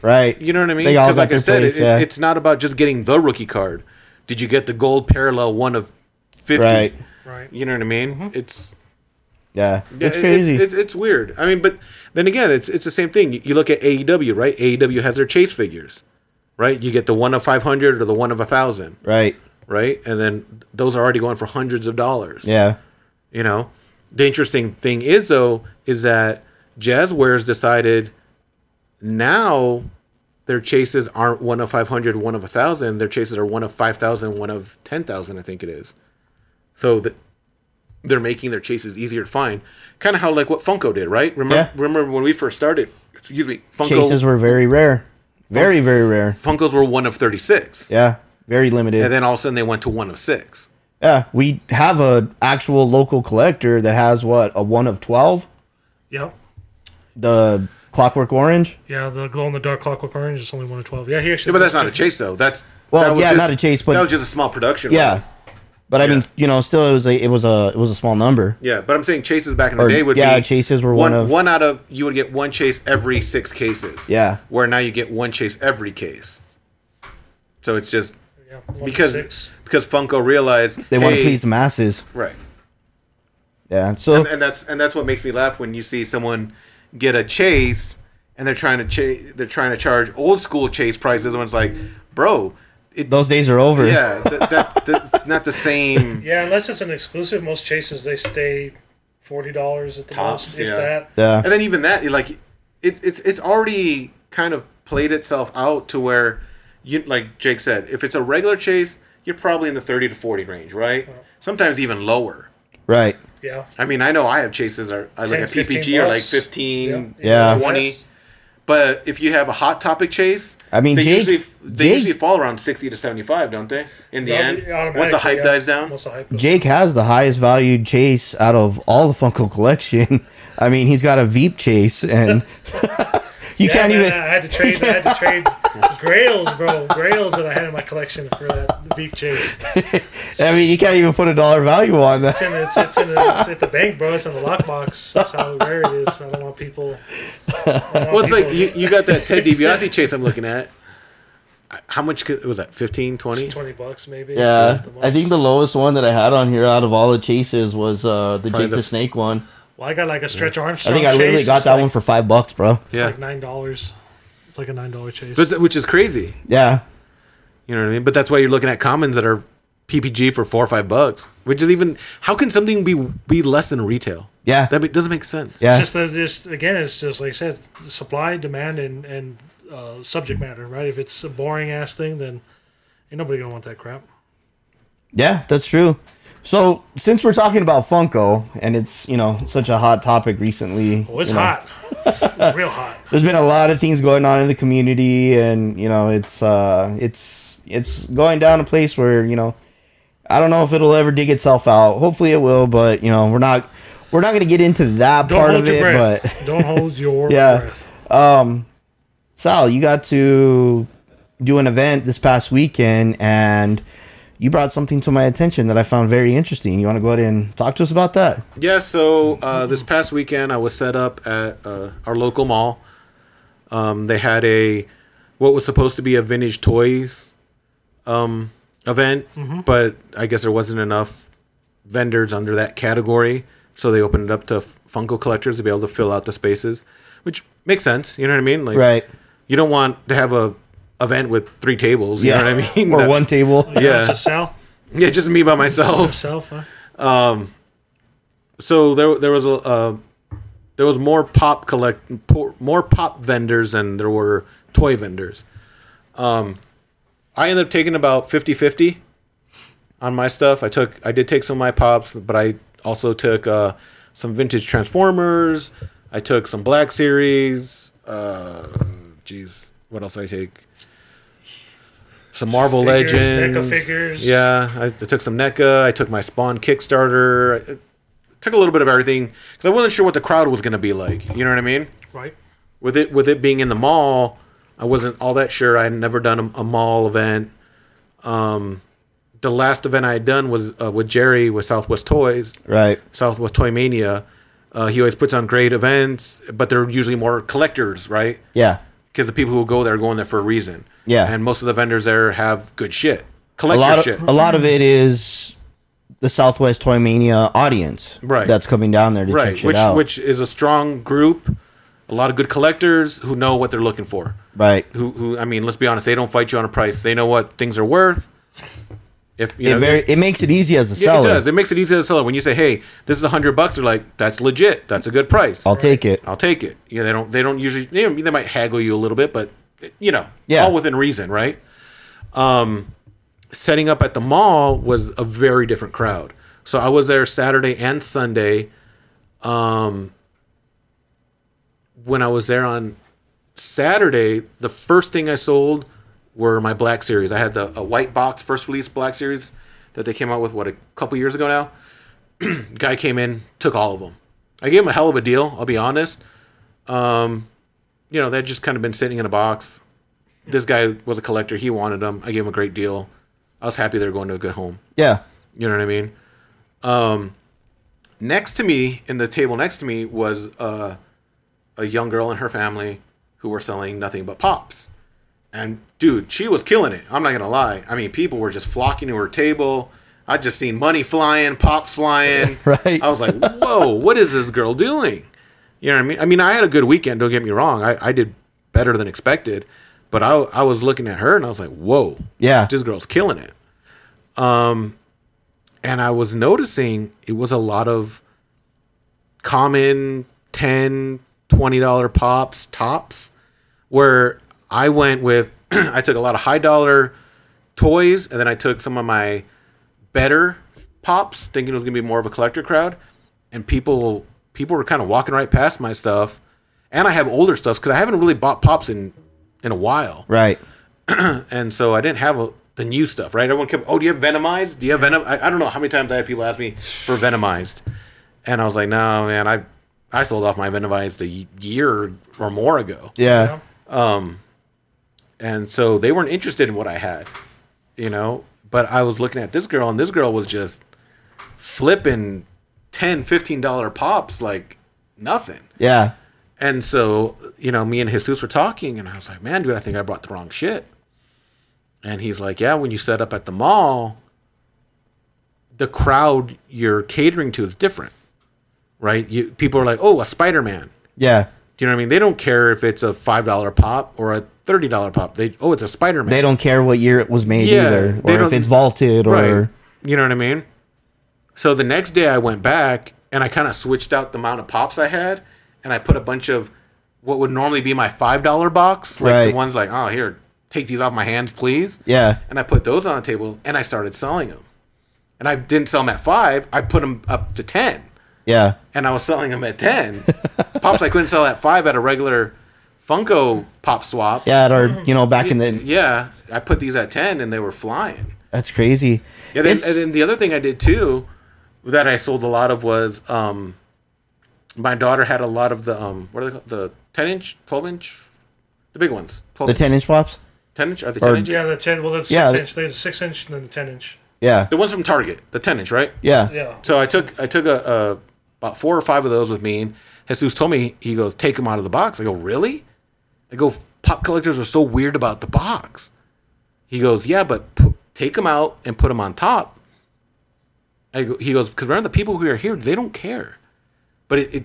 Right. You know what I mean? Because like I said, place, it, yeah. it's not about just getting the rookie card. Did you get the gold parallel one of fifty? Right. Right. You know what I mean? Mm-hmm. It's Yeah. yeah, It's crazy. It's, it's, it's weird. I mean, but then again, it's it's the same thing. You, look at AEW, right? AEW has their chase figures, right? You get the one of five hundred or the one of a thousand, right. right? And then those are already going for hundreds of dollars. Yeah. You know, the interesting thing is though is that Jazwares decided now their chases aren't one of 500, one of a thousand. Their chases are one of 5,000, one of 10,000, I think it is. So that they're making their chases easier to find. Kind of how like what Funko did, right? Remember, Yeah. remember when we first started? Excuse me, Funko. Chases were very rare. Very, very rare. Funkos were one of 36. Yeah. Very limited. And then all of a sudden they went to one of six. yeah. We have a actual local collector that has what a one of twelve. Yep. The Clockwork Orange. Yeah, the glow in the dark clockwork orange is only one of twelve. Yeah, he actually. Yeah, but that's not a chase though. That's Well, that was yeah, just- not a chase, but- that was just a small production. Yeah. run. But I mean, you know, still it was a it was a it was a small number. Yeah, but I'm saying chases back in the Or- day would yeah, be chases were one of- one out of you would get one chase every six cases. Yeah. where now you get one chase every case. So it's just Yeah, one to because six. because Funko realized They want to hey, please the masses. right, Yeah. So and, and that's and that's what makes me laugh when you see someone get a chase and they're trying to chase they're trying to charge old school chase prices. And it's like, bro, it, those days are over. yeah, that, that, that's not the same. <laughs> Yeah, unless it's an exclusive, most chases they stay forty dollars at the Tops, most, if yeah. that. Yeah. and then even that like it's it's it's already kind of played itself out to where you like Jake said if it's a regular chase you're probably in the 30 to 40 range right sometimes even lower Right. Yeah. I mean I know I have chases are I like a 15 PPG are like bucks. 15 Yeah. 20 Yes. but if you have a hot topic chase I mean, they Jake- usually they Jake- usually fall around 60 to 75 don't they in the end once the hype yeah. dies down Once the hype goes Jake has the highest valued chase out of all the Funko collection. <laughs> I mean, he's got a Veep chase, and <laughs> You Yeah, can't man, even. I had to trade. I had to <laughs> trade Grails, bro. Grails that I had in my collection for that Veep chase. <laughs> I mean, you can't even put a dollar value on that. It's in, it's, it's, in the, it's at the bank, bro. It's in the lockbox. That's how rare it is. I don't want people. I don't want Well, it's like you, you got that Ted DiBiase chase I'm looking at. How much could, was that? 15, 20? twenty bucks maybe. Yeah, I think the lowest one that I had on here out of all the chases was uh, the Probably Jake the- the Snake one. Well, I got like a stretch I Armstrong. I think I literally chase. got It's that like, one for five bucks, bro. It's Yeah. like nine dollars. It's like a nine dollar chase. But, which is crazy. Yeah, You know what I mean? But that's why you're looking at commons that are PPG for four or five bucks. Which is even how can something be be less than retail? yeah, That ma- doesn't make sense. yeah. just that just again it's just like I said supply demand and and uh, subject matter right if it's a boring ass thing then ain't nobody gonna want that crap Yeah, that's true. So since we're talking about Funko and it's you know such a hot topic recently, oh it's you know, hot <laughs> real hot There's been a lot of things going on in the community, and you know it's uh it's it's going down a place where you know I don't know if it'll ever dig itself out. Hopefully it will, but you know we're not we're not going to get into that don't part of it. breath But <laughs> don't hold your <laughs> Yeah. breath um, Sal, you got to do an event this past weekend, and you brought something to my attention that I found very interesting. You want to go ahead and talk to us about that? Yeah, so uh, this past weekend I was set up at uh, our local mall. Um, they had a what was supposed to be a vintage toys um, event, but I guess there wasn't enough vendors under that category, so they opened it up to Funko collectors to be able to fill out the spaces, which makes sense. You know what I mean? Like, Right. You don't want to have a event with three tables. You know what I mean? or That- one table. Yeah. just Sal Yeah, just me by myself. <laughs> himself huh? so there there was a uh, there was more pop collect more pop vendors than there were toy vendors. Um, I ended up taking about 50-50 on my stuff. I took I did take some of my pops, but I also took uh, some vintage Transformers. I took some Black Series. Uh, jeez, what else did I take? Some Marvel Figures, Legends. NECA figures. Yeah, I, I took some NECA. I took my Spawn Kickstarter. I, took a little bit of everything because I wasn't sure what the crowd was going to be like. You know what I mean? right With it with it being in the mall, I wasn't all that sure. I had never done a, a mall event. Um, the last event I had done was uh, with Jerry with Southwest Toys, Right. Southwest Toy Mania. Uh, he always puts on great events, but they're usually more collectors, right? Yeah. Because the people who go there are going there for a reason. Yeah. and most of the vendors there have good shit, a collector lot of shit. a lot of it is the Southwest Toy Mania audience, Right. That's coming down there to check right shit which out, which is a strong group a lot of good collectors who know what they're looking for right? who who i mean let's be honest they don't fight you on a price they know what things are worth if you It know very it makes it easy as a yeah, seller. it does it makes it easy to sell when you say hey this is a hundred bucks they're like that's legit that's a good price I'll take it. I'll take it yeah they don't they don't usually they, they might haggle you a little bit but you know Yeah. all within reason right um setting up at the mall was a very different crowd so i was there saturday and sunday um when I was there on Saturday, the first thing I sold were my Black Series. I had the a white box first release Black Series that they came out with what a couple years ago now. <clears throat> Guy came in, took all of them. I gave him a hell of a deal. I'll be honest. Um, you know, they'd just kind of been sitting in a box. This guy was a collector. He wanted them. I gave him a great deal. I was happy they were going to a good home. Yeah, You know what I mean? Um, next to me, in the table next to me, was uh, a young girl and her family who were selling nothing but pops. And dude, she was killing it. I'm not gonna lie. I mean, people were just flocking to her table. I just seen money flying, pops flying. <laughs> Right. I was like, whoa, what is this girl doing? You know what I mean? I mean, I had a good weekend. Don't get me wrong. I, I did better than expected. But I, I was looking at her and I was like, whoa, yeah, this girl's killing it. Um, and I was noticing it was a lot of common 10 $20 pops, tops, where I went with, <clears throat> I took a lot of high dollar toys and then I took some of my better pops, thinking it was going to be more of a collector crowd. And people, people were kind of walking right past my stuff. And I have older stuff because I haven't really bought pops in, in a while right. <clears throat> and so I didn't have a, the new stuff, right? Everyone kept, oh, do you have Venomized? Do you have Venom? I, I don't know how many times I had people ask me for Venomized, and I was like, no, man, I I sold off my Venomized a year or more ago. Yeah. Um, and so they weren't interested in what I had, you know. But I was looking at this girl, and this girl was just flipping 10 15 dollar pops like nothing. Yeah. And so, you know, me and Jesus were talking, and I was like, man, dude, I think I brought the wrong shit. And he's like, yeah, when you set up at the mall, the crowd you're catering to is different, right? You people are like, oh, a Spider Man. Yeah. Do you know what I mean? They don't care if it's a five dollar pop or a thirty dollar pop. They oh, it's a Spider Man. They don't care what year it was made Yeah, either, or if it's vaulted, or Right. You know what I mean? So the next day I went back and I kind of switched out the amount of pops I had and I put a bunch of what would normally be my $5 box, like Right. the ones like, oh, here, take these off my hands, please. yeah, And I put those on the table and I started selling them. And I didn't sell them at 5, I put them up to 10. yeah, And I was selling them at 10. <laughs> pops I couldn't sell at 5 at a regular Funko pop swap. yeah. at our, you know, back in the Yeah, I put these at 10 and they were flying. that's crazy. Yeah, then, and then the other thing I did too, that I sold a lot of was um, my daughter had a lot of the um, what are they called? The ten inch, twelve inch, the big ones. 12 the ten inch pops. 10 inch, are they or- ten inch? Yeah, the ten. Well, that's Yeah, six the- inch. There's a six inch and then the ten inch. Yeah, The ones from Target, the ten inch, right? yeah, Yeah. So I took I took a, a about four or five of those with me. And Jesus told me he goes take them out of the box. I go really? I go pop collectors are so weird about the box. He goes yeah, but pu- take them out and put them on top. I go, he goes because remember the people who are here they don't care, but it, it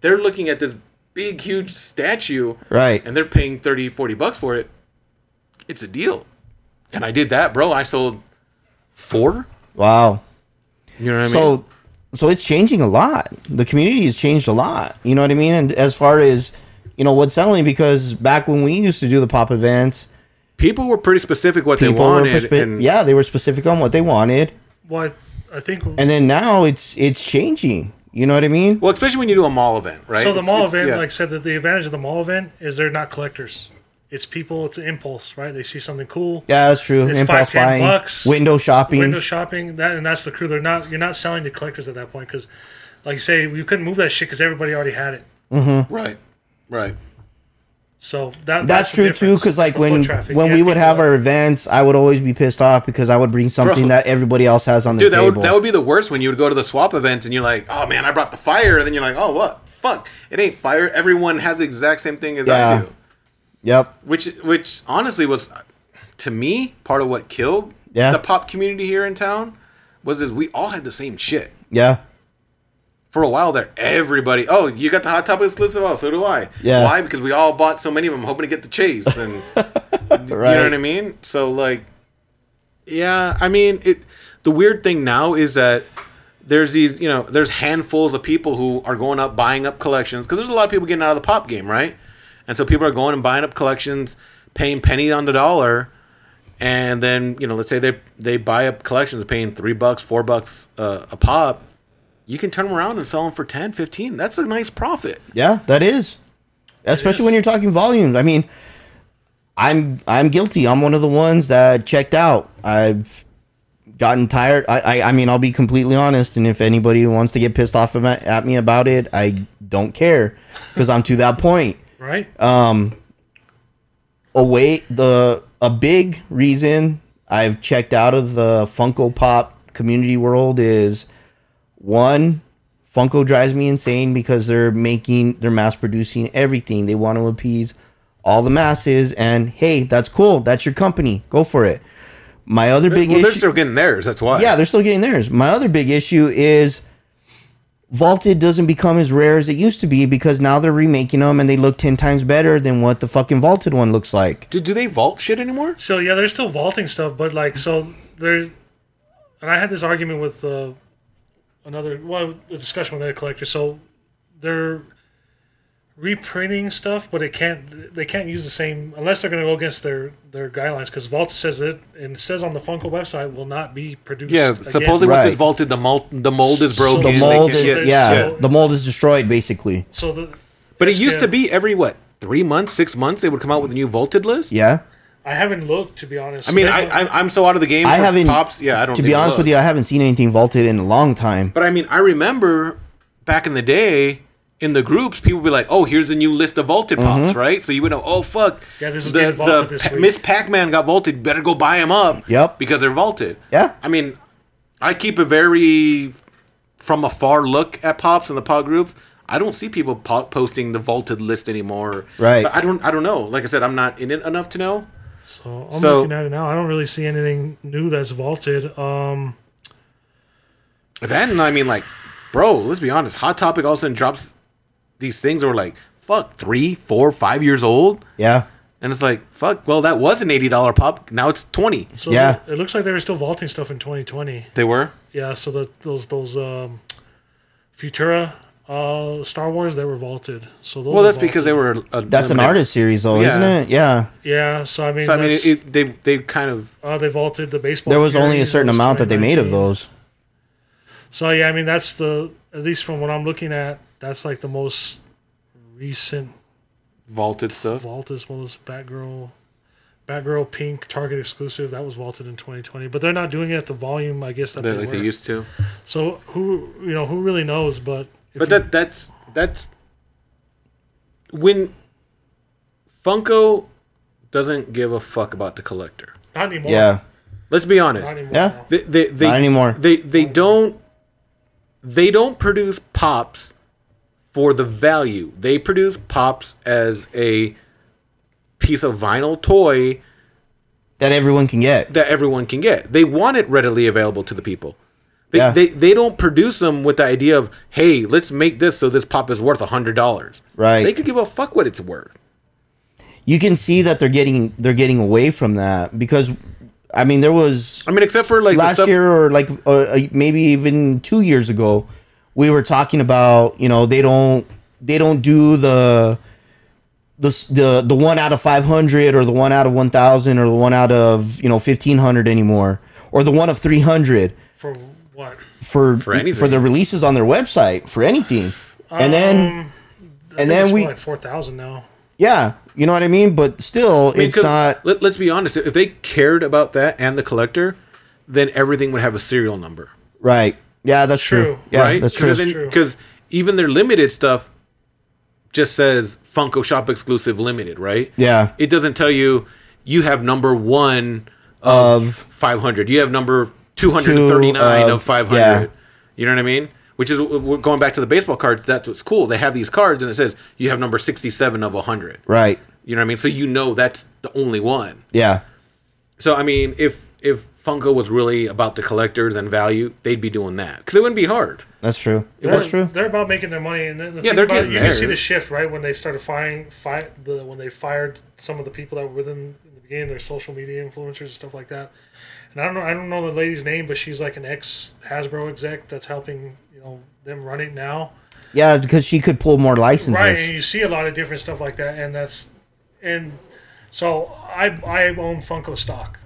they're looking at this big huge statue right. and they're paying 30 40 bucks for it. It's a deal, and I did that, bro. I sold four. Wow. You know what I mean? So, so it's changing a lot. The community has changed a lot. You know what I mean? And as far as you know, what's selling because back when we used to do the pop events, people were pretty specific what they people were wanted perspe- and yeah, they were specific on what they wanted, Well, I, I think. and then now it's it's changing. You know what I mean? well especially when you do a mall event right so the It's- mall it's- event, yeah. like I said, that the advantage of the mall event is they're not collectors. It's people. It's an impulse, right? They see something cool. Yeah, that's true. It's Impulse five, ten buying, bucks. window shopping. Window shopping, that and that's the crew. They're not. You're not selling to collectors at that point because, like you say, you couldn't move that shit because everybody already had it. Mm-hmm. right right So that That's the true too, because like when traffic. when Yeah, we would have are- our events, I would always be pissed off because I would bring something Bro. that everybody else has on the dude that table. would that would be the worst when you would go to the swap events and you're like oh man i brought the fire and then you're like oh what fuck it ain't fire everyone has the exact same thing as Yeah. i do yep. which which honestly was to me part of what killed Yeah. the pop community here in town was is we all had the same shit Yeah. For a while there, everybody, oh, you got the Hot Topic exclusive? Oh, so do I. Yeah. Why? Because we all bought so many of them, hoping to get the chase, and <laughs> you know what I mean. So like, yeah, I mean it. The weird thing now is that there's these, you know, there's handfuls of people who are going up buying up collections because there's a lot of people getting out of the pop game, right? And so people are going and buying up collections, paying penny on the dollar, and then you know, let's say they they buy up collections, paying three bucks, four bucks uh, a pop. You can turn them around and sell them for 10, 15. That's a nice profit. Yeah, that is. Especially is. when you're talking volumes. I mean, I'm I'm guilty. I'm one of the ones that checked out. I've gotten tired. I I, I mean, I'll be completely honest. And if anybody wants to get pissed off at me about it, I don't care because I'm to that point. right. Uh, Away the a big reason I've checked out of the Funko Pop community world is one Funko drives me insane because they're making they're mass producing everything. They want to appease all the masses and hey, that's cool. That's your company. Go for it. My other big well, they're still getting theirs. That's why. Yeah, they're still getting theirs. My other big issue is Vaulted doesn't become as rare as it used to be because now they're remaking them and they look 10 times better than what the fucking Vaulted one looks like. Do, do they vault shit anymore? So yeah, they're still vaulting stuff, but like so there, and I had this argument with uh, another well, a discussion with another collector. So they're reprinting stuff, but it can't they can't use the same unless they're going to go against their their guidelines because Vault says it and it says on the Funko website will not be produced. Yeah, again. supposedly once Right. it vaulted, the mold the mold is So broken. The mold is, so- yeah, so- the mold is destroyed basically. So the But it used yeah. to be every what three months, six months they would come out with a new vaulted list. Yeah. I haven't looked to be honest. I mean, I, I'm, I'm so out of the game. I haven't pops. Yeah, I don't. To be honest with you, I haven't seen anything vaulted in a long time. But I mean, I remember back in the day, in the groups, people would be like, "Oh, here's a new list of vaulted pops," mm-hmm. right? So you would know, "Oh fuck, Yeah, this is the, getting vaulted this Pa- week." Miss Pac-Man got vaulted. Better go buy them up." Yep. because they're vaulted. Yeah. I mean, I keep a very from afar look at pops in the pod groups. I don't see people po- posting the vaulted list anymore. Right. But I don't. I don't know. Like I said, I'm not in it enough to know. So I'm So- looking at it now. I don't really see anything new that's vaulted. Um, That and I mean, like, bro, let's be honest. Hot Topic all of a sudden drops these things that were like, fuck, three, four, five years old, Yeah. and it's like, fuck. Well, that was an eighty dollar pop. Now it's twenty. so Yeah. it looks like they were still vaulting stuff in 2020. They were. Yeah, so the, those those um, Futura uh, Star Wars they were vaulted. So those Well, were that's because they were. A That's an artist series, though, Yeah. isn't it? Yeah. Yeah, so I mean, So I mean, it, it, they they kind of uh, they vaulted the baseball. There was only a certain amount that they made of those. So yeah, I mean that's the at least from what I'm looking at, that's like the most recent vaulted stuff. vault as well as Batgirl. Batgirl Pink Target exclusive that was vaulted in 2020, but they're not doing it at the volume I guess that That they like were. they used to. So who you know who really knows? But if But you- that that's that's when Funko doesn't give a fuck about the collector. not anymore. Yeah. Let's be honest. not anymore. Yeah. They they, they Not anymore. They they don't they don't produce pops for the value. They produce pops as a piece of vinyl toy That everyone can get. that everyone can get. They want it readily available to the people. They, Yeah. they, they don't produce them with the idea of, hey, let's make this so this pop is worth a hundred dollars. Right. They could give a fuck what it's worth. You can see that they're getting they're getting away from that because, I mean, there was I mean, except for like last stuff. year or like uh, uh, maybe even two years ago, we were talking about you know they don't they don't do the the the the one out of five hundred or the one out of one thousand or the one out of you know fifteen hundred anymore or the one of three hundred For what? for For anything. for the releases on their website for anything, and then Um, I and then we more like four thousand now. yeah you know what I mean, but still I mean, it's 'cause not Let, let's be honest. If they cared about that and the collector, then everything would have a serial number, right. Yeah, that's true. True. Yeah, right? that's true. True. Because even their limited stuff just says Funko Shop exclusive limited, right? Yeah. It doesn't tell you you have number one of, Of- 500. You have number 239 Two of, uh, of- 500. yeah. You know what I mean? Which is going back to the baseball cards. That's what's cool. They have these cards and it says you have number 67 of 100. Right. You know what I mean? So you know that's the only one. Yeah. So I mean, if if Funko was really about the collectors and value, they'd be doing that because it wouldn't be hard. That's true. They're, That's true. They're about making their money, and the the Yeah, they're about it, getting you can see the shift right when they started firing, fi- the when they fired some of the people that were within in the beginning, their social media influencers and stuff like that. And I don't know, I don't know the lady's name, but she's like an ex Hasbro exec that's helping you know them run it now. Yeah, because she could pull more licenses. Right, and you see a lot of different stuff like that, and that's and so I I own Funko stock.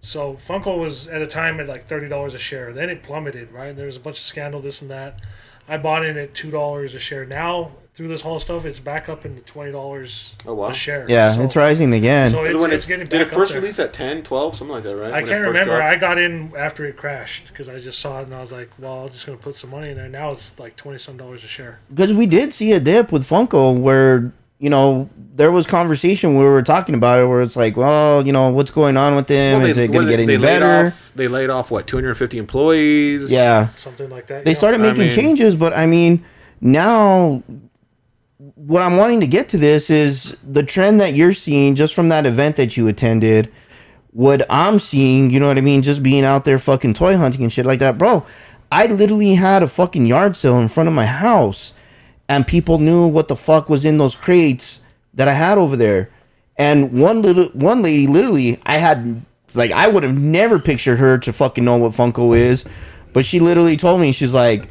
So Funko was at a time at like thirty dollars a share. Then it plummeted. Right, there was a bunch of scandal, this and that. I bought in at two dollars a share. Now through this whole stuff, it's back up into twenty dollars Oh, wow. a share. Yeah, So- it's rising again. So it's, when it's it, getting did it first up there. release at 10, 12, something like that, right? I When it can't first remember. dropped? I got in after it crashed because I just saw it and I was like, "Well, I'm just gonna put some money in there." Now it's like twenty some dollars a share. Because we did see a dip with Funko where, you know, there was conversation we were talking about it where it's like, well, you know, what's going on with them? Well, Is it going to get any they laid better? Off, they laid off what 250 employees. Yeah. Something like that. They you know? started I making mean- changes, but I mean, now what I'm wanting to get to this is the trend that you're seeing just from that event that you attended. What I'm seeing, you know what I mean, just being out there fucking toy hunting and shit like that, bro. I literally had a fucking yard sale in front of my house, and people knew what the fuck was in those crates that I had over there. And one little one lady, literally, I had like I would have never pictured her to fucking know what Funko is, but she literally told me she's like,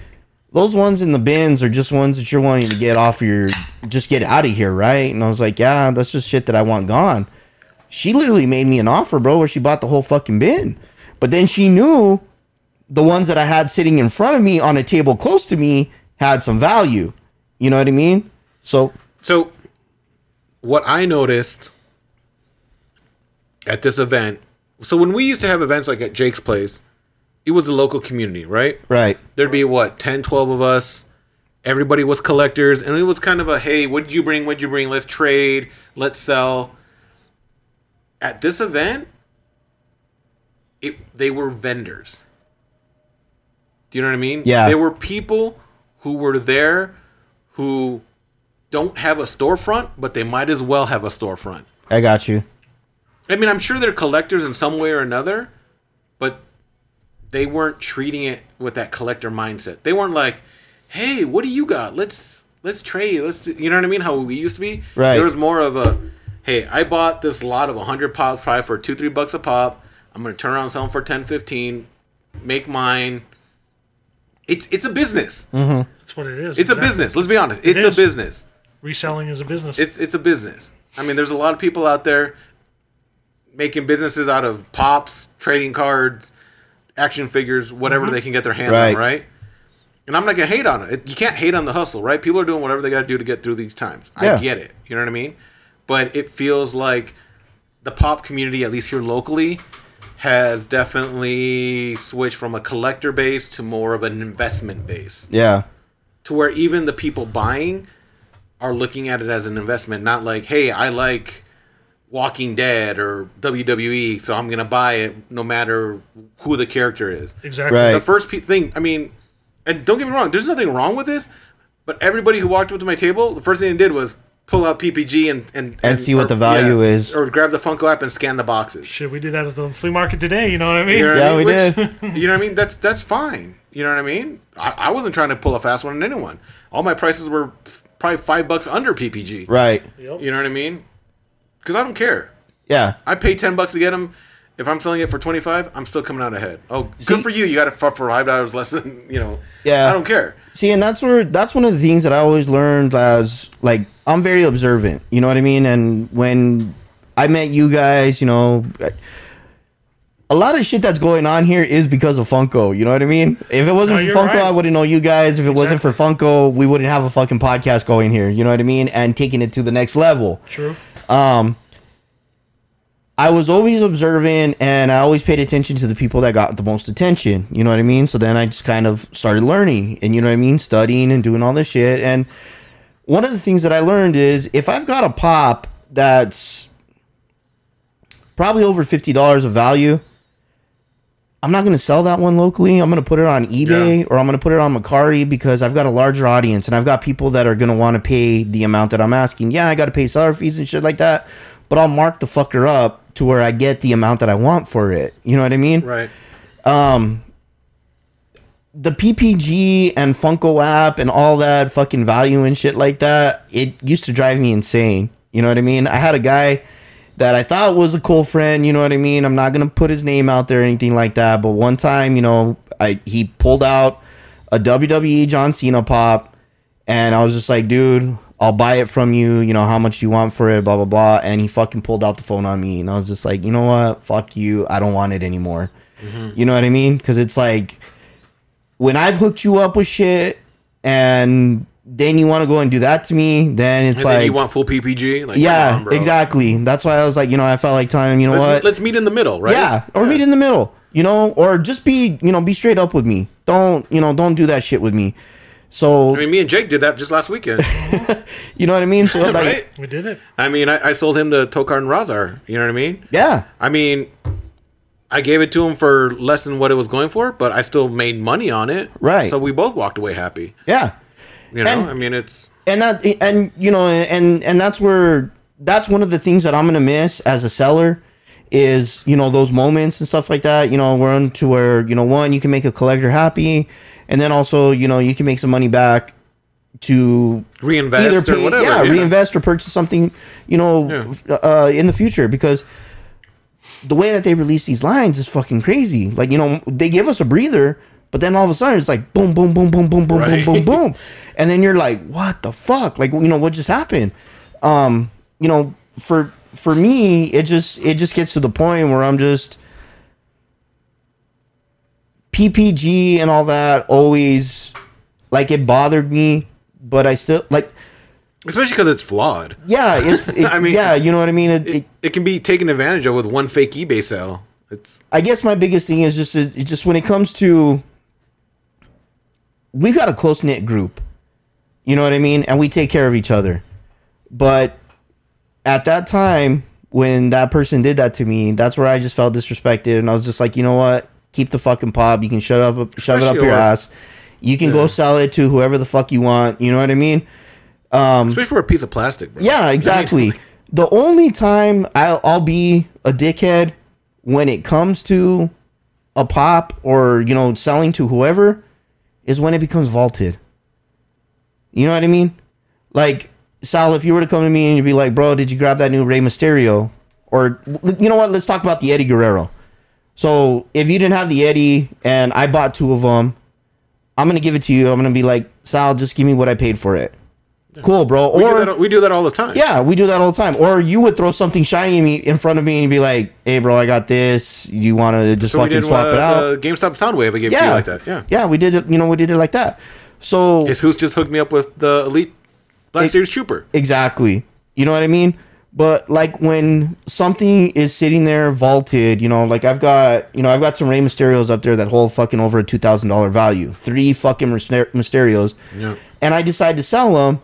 those ones in the bins are just ones that you're wanting to get off your, just get out of here, right? And I was like, yeah, that's just shit that I want gone. She literally made me an offer, bro, where she bought the whole fucking bin. But then she knew the ones that I had sitting in front of me on a table close to me had some value. You know what I mean? So So, what I noticed at this event, so when we used to have events like at Jake's place, it was a local community, right? right, There'd be what 10, 12 of us, everybody was collectors, and it was kind of a hey, what did you bring? What did you bring? Let's trade. Let's sell. At this event, it they were vendors. Do you know what I mean? Yeah. There were people who were there who don't have a storefront, but they might as well have a storefront. I got you. I mean, I'm sure they're collectors in some way or another, they weren't treating it with that collector mindset. They weren't like, "Hey, what do you got? Let's let's trade. Let's do-" you know what I mean? How we used to be. Right. There was more of a, "Hey, I bought this lot of 100 pops probably for 2 3 bucks a pop. I'm going to turn around and sell them for 10 15, make mine." It's it's a business. Mm-hmm. That's what it is. It's a business. Let's be honest. It It's a business. Reselling is a business. It's it's a business. I mean, there's a lot of people out there making businesses out of pops, trading cards, action figures, whatever mm-hmm. they can get their hands Right. on, right? And I'm not gonna hate on it. You can't hate on the hustle, right? People are doing whatever they got to do to get through these times. Yeah. I get it. You know what I mean? But it feels like the pop community, at least here locally, has definitely switched from a collector base to more of an investment base Yeah. to where even the people buying are looking at it as an investment, not like, hey, I like Walking Dead or WWE, so I'm gonna buy it no matter who the character is. exactly. Right. The first pe- thing, I mean, and don't get me wrong, there's nothing wrong with this, but everybody who walked up to my table, the first thing they did was pull out PPG and and, And see what the value is. or grab the Funko app and scan the boxes. Should we do that at the flea market today. You know what I mean? You know Yeah, I mean? we Which- did. <laughs> You know what I mean? That's that's fine. You know what I mean? I, I wasn't trying to pull a fast one on anyone. All my prices were f- probably five bucks under PPG. Right. Yep. You know what I mean? Because I don't care. Yeah. I pay ten bucks to get them. If I'm selling it for twenty five, I'm still coming out ahead. Oh, good for you. You got it for for five dollars less than <laughs> you know. Yeah. I don't care. See, and that's where that's one of the things that I always learned as like I'm very observant. You know what I mean? And when I met you guys, you know, a lot of shit that's going on here is because of Funko. You know what I mean? If it wasn't No, for Funko, right. I wouldn't know you guys. If it wasn't for Funko, we wouldn't have a fucking podcast going here. You know what I mean? And taking it to the next level. True. Um, I was always observant and I always paid attention to the people that got the most attention. You know what I mean? So then I just kind of started learning and you know what I mean? Studying and doing all this shit. And one of the things that I learned is if I've got a pop that's probably over $50 of value, I'm not going to sell that one locally. I'm going to put it on eBay Yeah. or I'm going to put it on Mercari because I've got a larger audience and I've got people that are going to want to pay the amount that I'm asking. Yeah, I got to pay seller fees and shit like that, but I'll mark the fucker up to where I get the amount that I want for it. You know what I mean? Right. Um, the PPG and Funko app and all that fucking value and shit like that, it used to drive me insane. You know what I mean? I had a guy that I thought was a cool friend, you know what I mean? I'm not to put his name out there or anything like that, but one time, you know, I he pulled out a WWE John Cena pop and I was just like, dude, I'll buy it from you, you know, how much do you want for it, blah blah blah, and he fucking pulled out the phone on me and I was just like, you know what? Fuck you. I don't want it anymore. Mm-hmm. You know what I mean? Cuz it's like when I've hooked you up with shit and then you want to go and do that to me, then it's And like then you want full PPG? Like, yeah, on, bro. exactly. That's why I was like, you know, I felt like telling him, you know Let's, what? let's meet in the middle, right? Yeah, or meet in the middle, you know, or just be, you know, be straight up with me. Don't, you know, don't do that shit with me. So, I mean, me and Jake did that just last weekend, <laughs> you know what I mean? So, <laughs> like, right? We did it. I mean, I, I sold him to Tokka and Rahzar. You know what I mean? yeah, I mean, I gave it to him for less than what it was going for, but I still made money on it. Right. So we both walked away happy. yeah. You know, And- I mean, it's and that and you know and and that's where that's one of the things that I'm gonna miss as a seller is you know those moments and stuff like that. You know, we're into where you know one you can make a collector happy, and then also you know you can make some money back to reinvest or whatever. yeah, reinvest or purchase something you know Yeah. uh, in the future because the way that they release these lines is fucking crazy. Like you know they give us a breather. But then all of a sudden it's like boom, boom, boom, boom, boom, boom, Right. boom, boom, boom, <laughs> and then you're like, what the fuck? Like you know what just happened? Um, you know, for for me, it just it just gets to the point where I'm just PPG and all that always like it bothered me, but I still like Especially because it's flawed. yeah, it's <laughs> it, I mean, yeah, you know what I mean. It, it, It, can be taken advantage of with one fake eBay sale. It's I guess my biggest thing is just it, just when it comes to we've got a close knit group. You know what I mean? And we take care of each other. But at that time, when that person did that to me, that's where I just felt disrespected, and I was just like, you know what? Keep the fucking pop. You can shut up, shove it up your ass. You can go sell it to whoever the fuck you want. You know what I mean? Um, Especially for a piece of plastic, bro. Yeah, exactly. the only time I'll, I'll be a dickhead when it comes to a pop or you know selling to whoever is when it becomes vaulted. You know what I mean? Like Sal, if you were to come to me and you'd be like, "Bro, did you grab that new Rey Mysterio?" Or you know what? Let's talk about the Eddie Guerrero. So if you didn't have the Eddie and I bought two of them, I'm gonna give it to you. I'm gonna be like, Sal, just give me what I paid for it. Cool, bro. we, or do that, we do that all the time. yeah, we do that all the time. Or you would throw something shiny in me in front of me and you'd be like, "Hey, bro, I got this. You want to just So we fucking swap uh, it out?" the GameStop Soundwave. I gave it to yeah, you like that. Yeah. yeah, we did it. You know, we did it like that. So who's just hooked me up with the Elite Black It- Series Trooper. exactly, you know what I mean. But like when something is sitting there vaulted, you know, like I've got, you know, I've got some Rey Mysterios up there that hold fucking over a two thousand dollar value, three fucking Myster- Mysterios, Yeah. and I decide to sell them.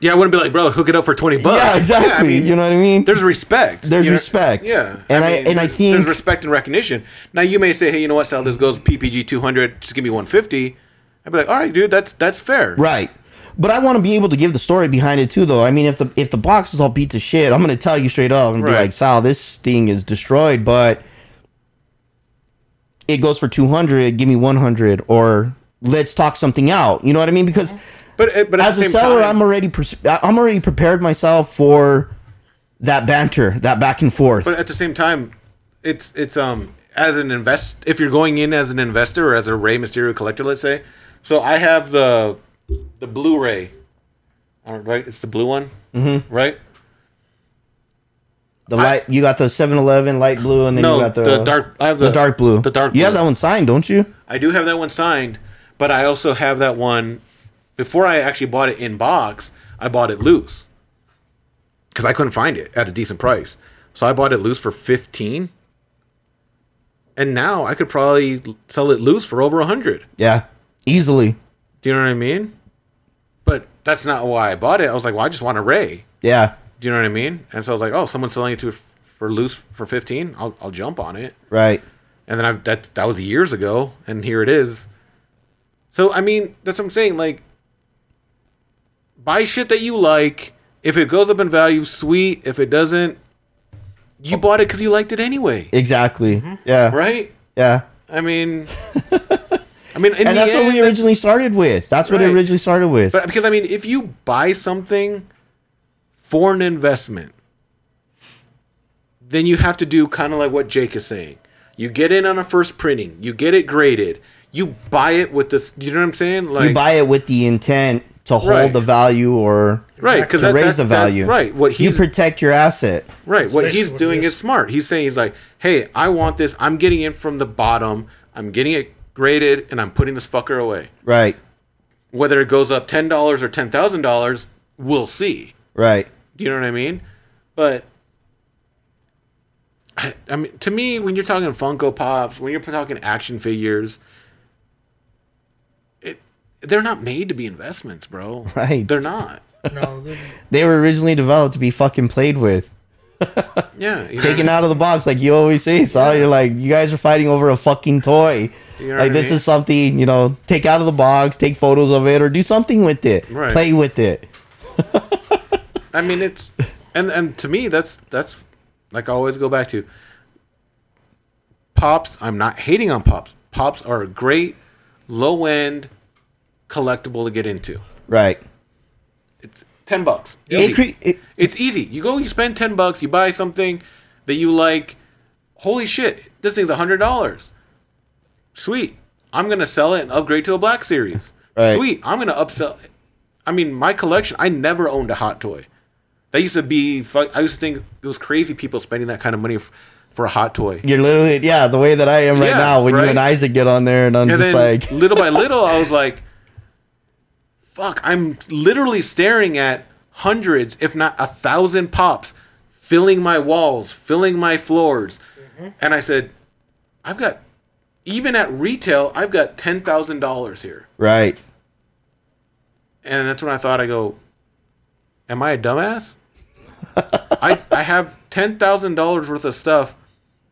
Yeah, I wouldn't be like, bro, hook it up for twenty bucks. Yeah, exactly. <laughs> I mean, you know what I mean? there's respect. There's you know? respect. Yeah, And I- and I think- there's respect and recognition. Now you may say, hey, you know what, Sal, this goes PPG two hundred. Just give me one fifty. I'd be like, all right, dude, that's that's fair. Right. But I want to be able to give the story behind it too, though. I mean, if the if the box is all beat to shit, I'm gonna tell you straight up and be Right. like, "Sal, this thing is destroyed," but it goes for 200. Give me 100, or let's talk something out. You know what I mean? Because But but at as the a same seller, time, I'm already pers- I'm already prepared myself for that banter, that back and forth. But at the same time, it's it's um as an invest if you're going in as an investor or as a Rey Mysterio collector, let's say. So I have the the Blu-ray, right? It's the blue one, mm-hmm. right? the light, you got the 7-Eleven light blue, and then No, you got the, the dark- I have the the- dark blue. the dark You have that one signed, don't you? I do have that one signed, but I also have that one before I actually bought it in box. I bought it loose because I couldn't find it at a decent price. So I bought it loose for fifteen, and now I could probably sell it loose for over a hundred. Yeah, easily. Do you know what I mean? But that's not why I bought it. I was like, well, I just want a Rey. Yeah, Do you know what I mean? And so I was like, oh, someone's selling it to for loose for fifteen. I'll I'll jump on it. right. And then I've that that was years ago, and here it is. So I mean, that's what I'm saying. Like, buy shit that you like. If it goes up in value, sweet. If it doesn't, you bought it because you liked it anyway, Exactly. Mm-hmm. Yeah. right? Yeah. I mean, <laughs> I mean, in And the that's what we originally started with. That's what it originally started with. But because I mean, if you buy something for an investment, then you have to do kind of like what Jake is saying. You get in on a first printing, you get it graded, you buy it with this. You know what I'm saying? Like, you buy it with the intent to hold Right. the value or right? Because to that, raise that's the that- value. right? What you protect your asset. right? What he's what doing is. is smart. He's saying he's like, hey, I want this. I'm getting in from the bottom. I'm getting it graded, and I'm putting this fucker away. Right. Whether it goes up ten dollars or ten thousand dollars, we'll see. Right. Do you know what I mean? But I, I mean, to me, when you're talking Funko Pops, when you're talking action figures, it they're not made to be investments, bro. <laughs> Right. They're not. No, <laughs> they- They were originally developed to be fucking played with. Yeah, you know, Taken out of the box, like you always say, so you're like, you guys are fighting over a fucking toy. You know like I this mean? is something, you know, take out of the box, take photos of it, or do something with it. Right. Play with it. <laughs> I mean, it's and and to me, that's that's like I always go back to. Pops, I'm not hating on pops. Pops are a great low end collectible to get into. Right. It's ten bucks. It cre- it- It's easy. You go, you spend ten bucks, you buy something that you like. Holy shit, this thing's a hundred dollars. Sweet. I'm gonna sell it and upgrade to a black series. Right. Sweet. I'm gonna upsell. it. I mean, my collection. I never owned a hot toy. That used to be. I used to think it was crazy people spending that kind of money f- for a hot toy. You're literally, yeah, the way that I am right Yeah, now when right. you and Isaac get on there, and I'm And just then like, <laughs> little by little, I was like, "Fuck!" I'm literally staring at hundreds, if not a thousand pops, filling my walls, filling my floors, mm-hmm. and I said, "I've got." Even at retail, I've got ten thousand dollars here, right. and that's when I thought I go, "Am I a dumbass?" I I have ten thousand dollars worth of stuff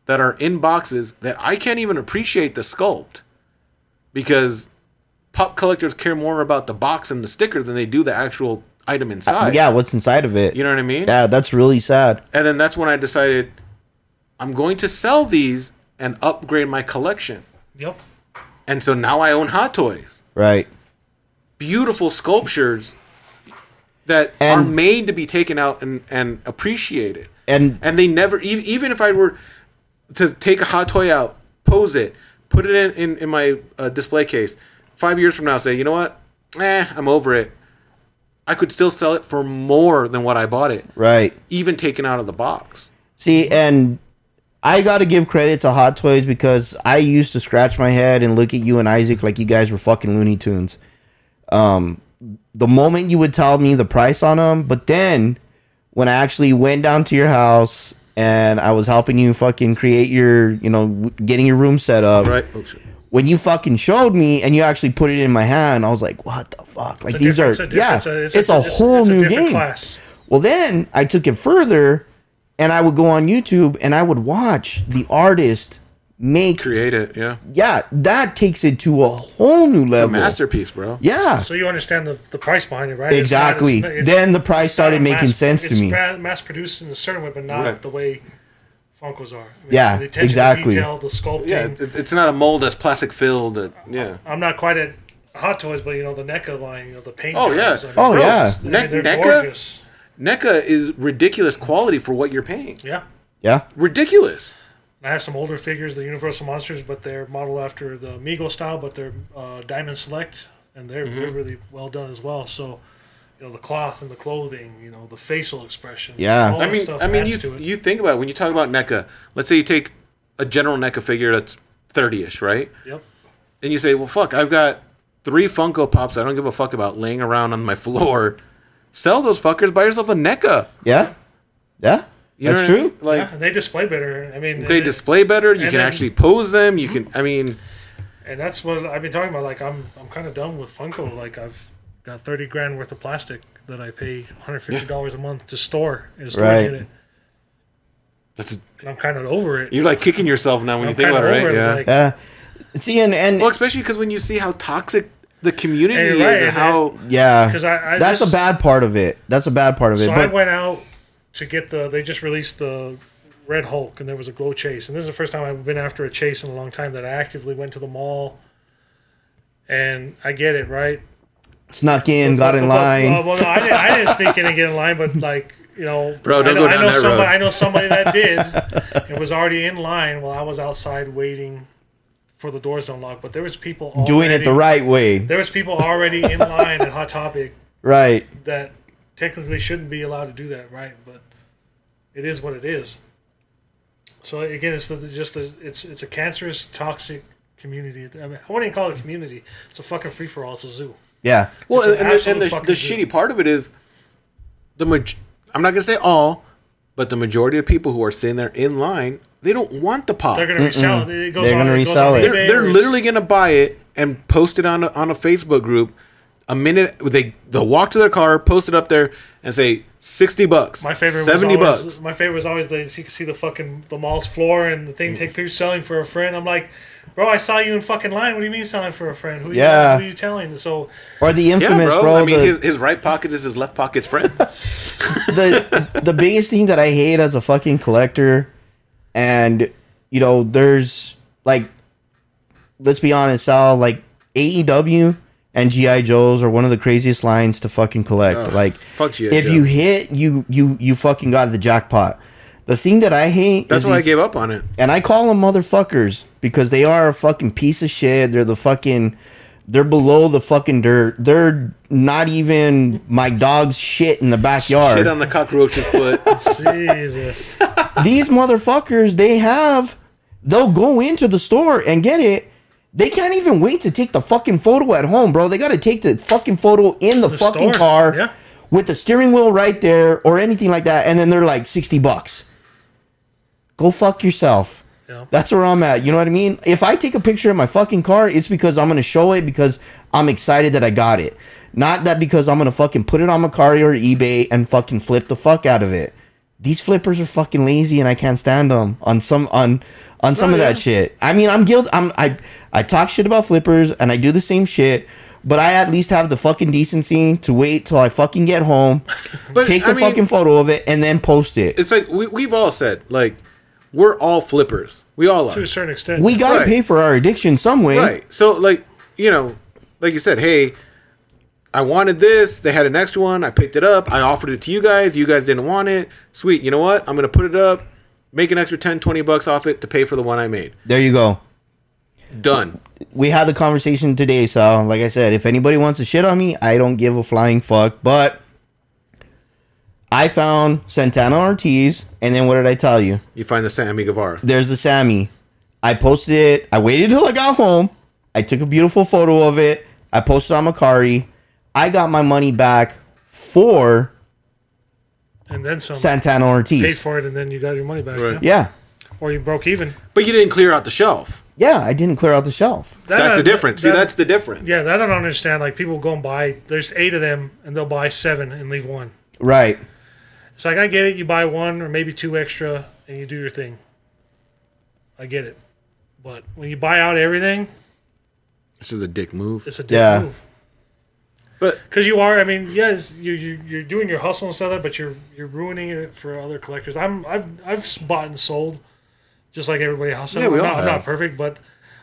that are in boxes that I can't even appreciate the sculpt because pop collectors care more about the box and the sticker than they do the actual item uh, inside. yeah, what's inside of it? You know what I mean? Yeah, that's really sad. And then that's when I decided I'm going to sell these and upgrade my collection. Yep. And so now I own Hot Toys. Right. Beautiful sculptures that are made to be taken out and, and appreciated. And And they never, even if I were to take a hot toy out, pose it, put it in, in, in my uh, display case, five years from now, say, you know what? Eh, I'm over it. I could still sell it for more than what I bought it, right. even taken out of the box. See, and I got to give credit to Hot Toys because I used to scratch my head and look at you and Isaac like you guys were fucking Looney Tunes. Um, the moment you would tell me the price on them, but then when I actually went down to your house and I was helping you fucking create your, you know, getting your room set up, Right? Oh, when you fucking showed me and you actually put it in my hand, I was like, what the fuck? Like these are, yeah, it's a, it's, a it's whole new game. Class. Well, then I took it further and I would go on YouTube and I would watch the artist make. Create it, yeah. Yeah, that takes it to a whole new It's a level. masterpiece, bro. Yeah, So you understand the, the price behind it, right? exactly. It's not- it's- then the price started a making mass- sense to me. mass produced in a certain way, but not Right. the way Funkos are. I mean, Yeah, the attention to exactly. detail, the sculpting. Yeah, it's, it's not a mold that's plastic filled. That yeah. I'm not quite at Hot Toys, but you know the NECA line, you know the paint. Oh, yeah. I mean, Oh, bro, yeah. it's- I mean, Ne- they're NECA? gorgeous. NECA is ridiculous quality for what you're paying. Yeah. Yeah, Ridiculous. I have some older figures, the Universal Monsters, but they're modeled after the Mego style, but they're uh, Diamond Select, and they're, Mm-hmm. they're really well done as well. So, you know, the cloth and the clothing, you know, the facial expression. Yeah. all I mean, stuff I mean, you you think about it, when you talk about NECA. Let's say you take a general NECA figure that's thirty-ish, right? Yep. And you say, well, fuck, I've got three Funko Pops. I don't give a fuck about laying around on my <laughs> floor. Sell those fuckers. Buy yourself a NECA. yeah, yeah. You That's what I mean? true. Like yeah, they display better. I mean, they and, display better. You can then- actually pose them. You hmm? can. I mean, and that's what I've been talking about. Like, I'm I'm kind of done with Funko. Like, I've got thirty grand worth of plastic that I pay 150 dollars a month to store in a storage Right. unit. that's And I'm kind of over it. you're like kicking yourself now when I'm you think about it, right? it. Yeah. Like, Yeah. See, and and Well, especially because when you see how toxic the community And is right, and and how yeah, 'Cause I- I that's just- a bad part of it. That's a bad part of it. So I went out to get the. They just released the Red Hulk, and there was a glow chase. And this is the first time I've been after a chase in a long time that I actively went to the mall. And I get it, right? snuck in, got in Well, line. Well, well, no, I didn't, I didn't sneak in and get in line, but like you know, Bro, don't I know, go I down know that somebody. road. I know somebody that did. and was already in line while I was outside waiting for the doors to unlock. But there was people already, Doing it the right way. There was people already in <laughs> line at Hot Topic Right. that technically shouldn't be allowed to do that, right? But it is what it is. So again, it's the, just a, it's it's a cancerous, toxic community. I mean, I wouldn't even call it a community. It's a fucking free for all. It's a zoo. Yeah. well, an and, and the, and the, the shitty part of it is the maj- I'm not gonna say all, but the majority of people who are sitting there in line, they don't want the pop. They're gonna resell it. It goes They're gonna resell on it. they're, they're literally gonna buy it and post it on a, on a Facebook group. A minute they they'll walk to their car, post it up there, and say sixty bucks, My favorite seventy was always, bucks. My favorite was always the you can see the fucking the mall's floor and the Mm. thing take pictures selling for a friend. I'm like, bro, I saw you in fucking line. What do you mean selling for a friend? Who Yeah. you, who are you telling? So Or the Yeah, infamous, bro. bro. I mean, the, his, his right pocket is his left pocket's friend. <laughs> the the biggest thing that I hate as a fucking collector, and you know, there's like, let's be honest, Sal, like AEW and GI Joes are one of the craziest lines to fucking collect. Ugh, like, fuck G.I. if Joe. you hit, you you you fucking got the jackpot. The thing that I hate That's is why I these- gave up on it. and I call them motherfuckers because they are a fucking piece of shit. They're the fucking, they're below the fucking dirt. They're not even my dog's shit in the backyard. Shit on the cockroach's foot. <laughs> Jesus, <laughs> These motherfuckers, they have, they'll go into the store and get it. They can't even wait to take the fucking photo at home, bro. They got to take the fucking photo in the, The fucking store, car yeah. with the steering wheel right there or anything like that. And then they're like 60 bucks. Go fuck yourself. Yeah. That's where I'm at. You know what I mean? If I take a picture of my fucking car, it's because I'm going to show it because I'm excited that I got it. Not that because I'm gonna fucking put it on my car or eBay and fucking flip the fuck out of it. These flippers are fucking lazy and I can't stand them on some on on some Oh, of that shit. I mean, I'm guilty. I'm I I talk shit about flippers and I do the same shit. But I at least have the fucking decency to wait till I fucking get home, <laughs> But, take the I mean- fucking photo of it, and then post it. It's like we, we've all said, like, we're all flippers. We all are. to a certain extent. We gotta Right. pay for our addiction some way. Right. So, like, you know, like you said, hey, I wanted this. They had an extra one. I picked it up. I offered it to you guys. You guys didn't want it. Sweet. You know what? I'm going to put it up, make an extra 10, 20 bucks off it to pay for the one I made. There you go. Done. we had the conversation today, so like I said, if anybody wants to shit on me, I don't give a flying fuck. But I found Santana Ortiz, and then what did I tell you? You find the Sammy Guevara. There's the Sammy. I posted it. I waited till I got home. I took a beautiful photo of it. I posted on Mercari. I got my money back for and then some. Santana Ortiz. Paid for it, and then you got your money back. Right. Yeah. Yeah. Or you broke even. But you didn't clear out the shelf. Yeah, I didn't clear out the shelf. That That's I- the difference. See, that's the difference. Yeah, that I don't understand. Like people go and buy. There's eight of them, and they'll buy seven and leave one. Right. It's like I get it. You buy one or maybe two extra, and you do your thing. I get it, but when you buy out everything, This is a dick move. it's a dick Yeah. move. But Because you are, I mean, yes, you you you're doing your hustle and stuff, like that, but you're you're ruining it for other collectors. I'm I've I've bought and sold, just like everybody else. Yeah, we I'm, all not, I'm not perfect, but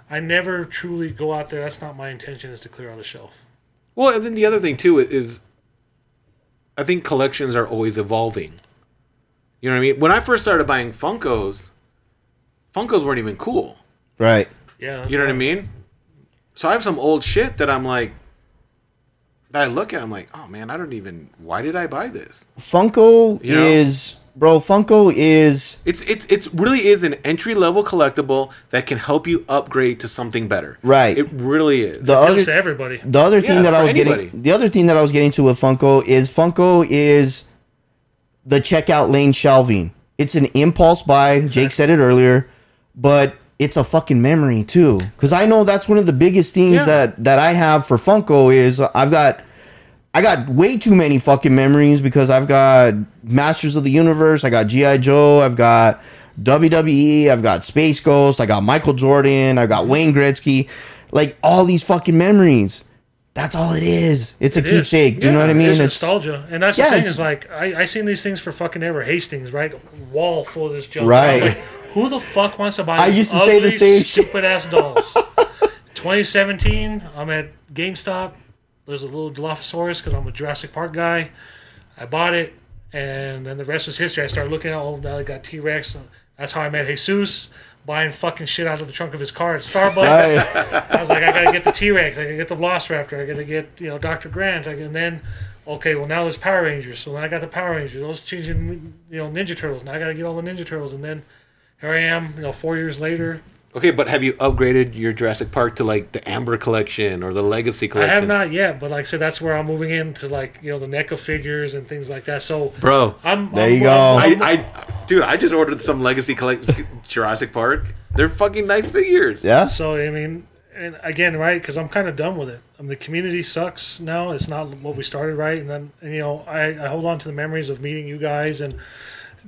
I never truly go out there. That's not my intention. Is to clear out a shelf. Well, and then the other thing too is, I think collections are always evolving. You know what I mean? When I first started buying Funkos, Funkos weren't even cool. Right. Yeah, You know what I mean? So I have some old shit that I'm like, that I look at, I'm like, oh man, I don't even. Why did I buy this? Funko You know? is bro, Funko is It's it's it's really is an entry level collectible that can help you upgrade to something better. Right. It really is. the Appeals other to everybody. The other thing Yeah, that I was anybody. getting, the other thing that I was getting to with Funko is Funko is the checkout lane shelving. It's an impulse buy. Jake said it earlier, but it's a fucking memory too. Because I know that's one of the biggest things Yeah. that that I have for Funko is I've got. I got way too many fucking memories because I've got Masters of the Universe, I got GI Joe, I've got WWE, I've got Space Ghost, I got Michael Jordan, I've got Wayne Gretzky, like all these fucking memories. That's all it is. It's a It keepsake. Do you know what I mean? It's It's nostalgia, and that's Yeah, the thing is like I I seen these things for fucking ever Hastings, right? Wall full of this junk. Right. <laughs> I was like, who the fuck wants to buy? I these used to say the ugly, same stupid ass dolls. <laughs> 2017, I'm at GameStop. There's a little Dilophosaurus because I'm a Jurassic Park guy. I bought it, and then the rest was history. I started looking at all now I got T Rex. That's how I met Jesus. Buying fucking shit out of the trunk of his car at Starbucks. Right. I was like, I gotta get the T Rex, I gotta get the Velociraptor, I gotta get you know Dr. Grant, I, and then okay, well now there's Power Rangers, so then I got the Power Rangers. Those changing, you know, Ninja Turtles. Now I gotta get all the Ninja Turtles, and then here I am, you know, four years later. Okay, but have you upgraded your Jurassic Park to like the Amber collection or the Legacy Collection? I have not yet, but like I said, that's where I'm moving into like you know the NECA figures and things like that. So Bro, I'm There I'm- you go. I'm- I, I, dude, I just ordered some Legacy collect Jurassic Park. They're fucking nice figures. yeah. So I mean, and again, right? Because I'm kind of done with it. I mean, the community sucks now. It's not what we started, right? And then and, you know, I, I hold on to the memories of meeting you guys and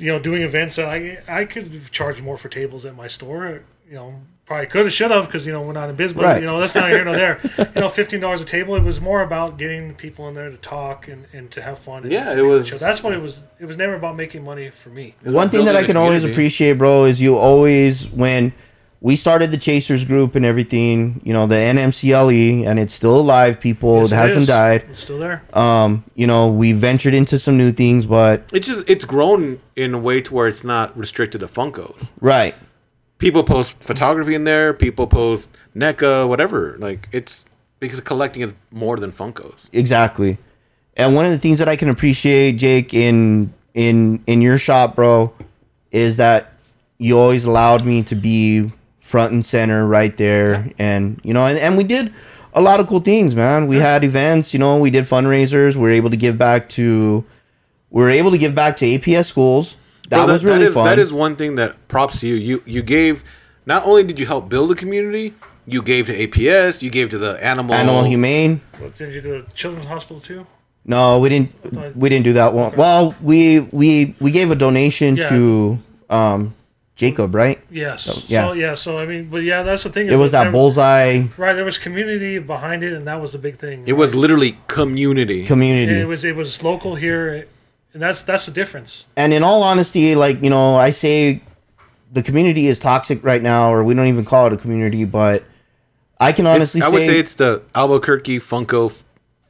you know doing events that I I could have charged more for tables at my store. You know, probably could have, should have, because you know we're not in business. But Right. you know, that's not here nor there. <laughs> You know, fifteen dollars a table. It was more about getting people in there to talk and, and to have fun. And Yeah, it be on the was- show. That's what it was. It was never about making money for me. One thing that I can a always appreciate, bro, is you always when we started the Chasers group and everything, you know, the NMCLE, E, and it's still alive, people. Yes, it hasn't is. died. It's still there. Um, you know, we ventured into some new things, but It's just it's grown in a way to where it's not restricted to Funkos. right. People post photography in there. People post NECA, whatever. Like it's because collecting is more than Funkos. Exactly. And one of the things that I can appreciate, Jake, in in in your shop, bro, is that you always allowed me to be front and center right there. And you know, and, and we did a lot of cool things, man. We had events, you know, we did fundraisers, we were able to give back to we were able to give back to APS schools. That Bro, was really that is, fun. That is one thing that props to you. You you gave. Not only did you help build a community, You gave to APS. You gave to the animal. Animal Humane. What, did you do a children's hospital too? No, we didn't. thought- We didn't do that one. Well, we we we gave a donation Yeah. to um Jacob, right? Yes. yeah. So yeah. So I mean, but yeah, that's the thing. It was that there- bullseye Right. There was community behind it, and that was the big thing. It was literally community. And community. it was it was local here, and that's that's the difference. and in all honesty, like you know, I say the community is toxic right now, or we don't even call it a community, but I can It's- honestly I would say, say it's the Albuquerque Funko f-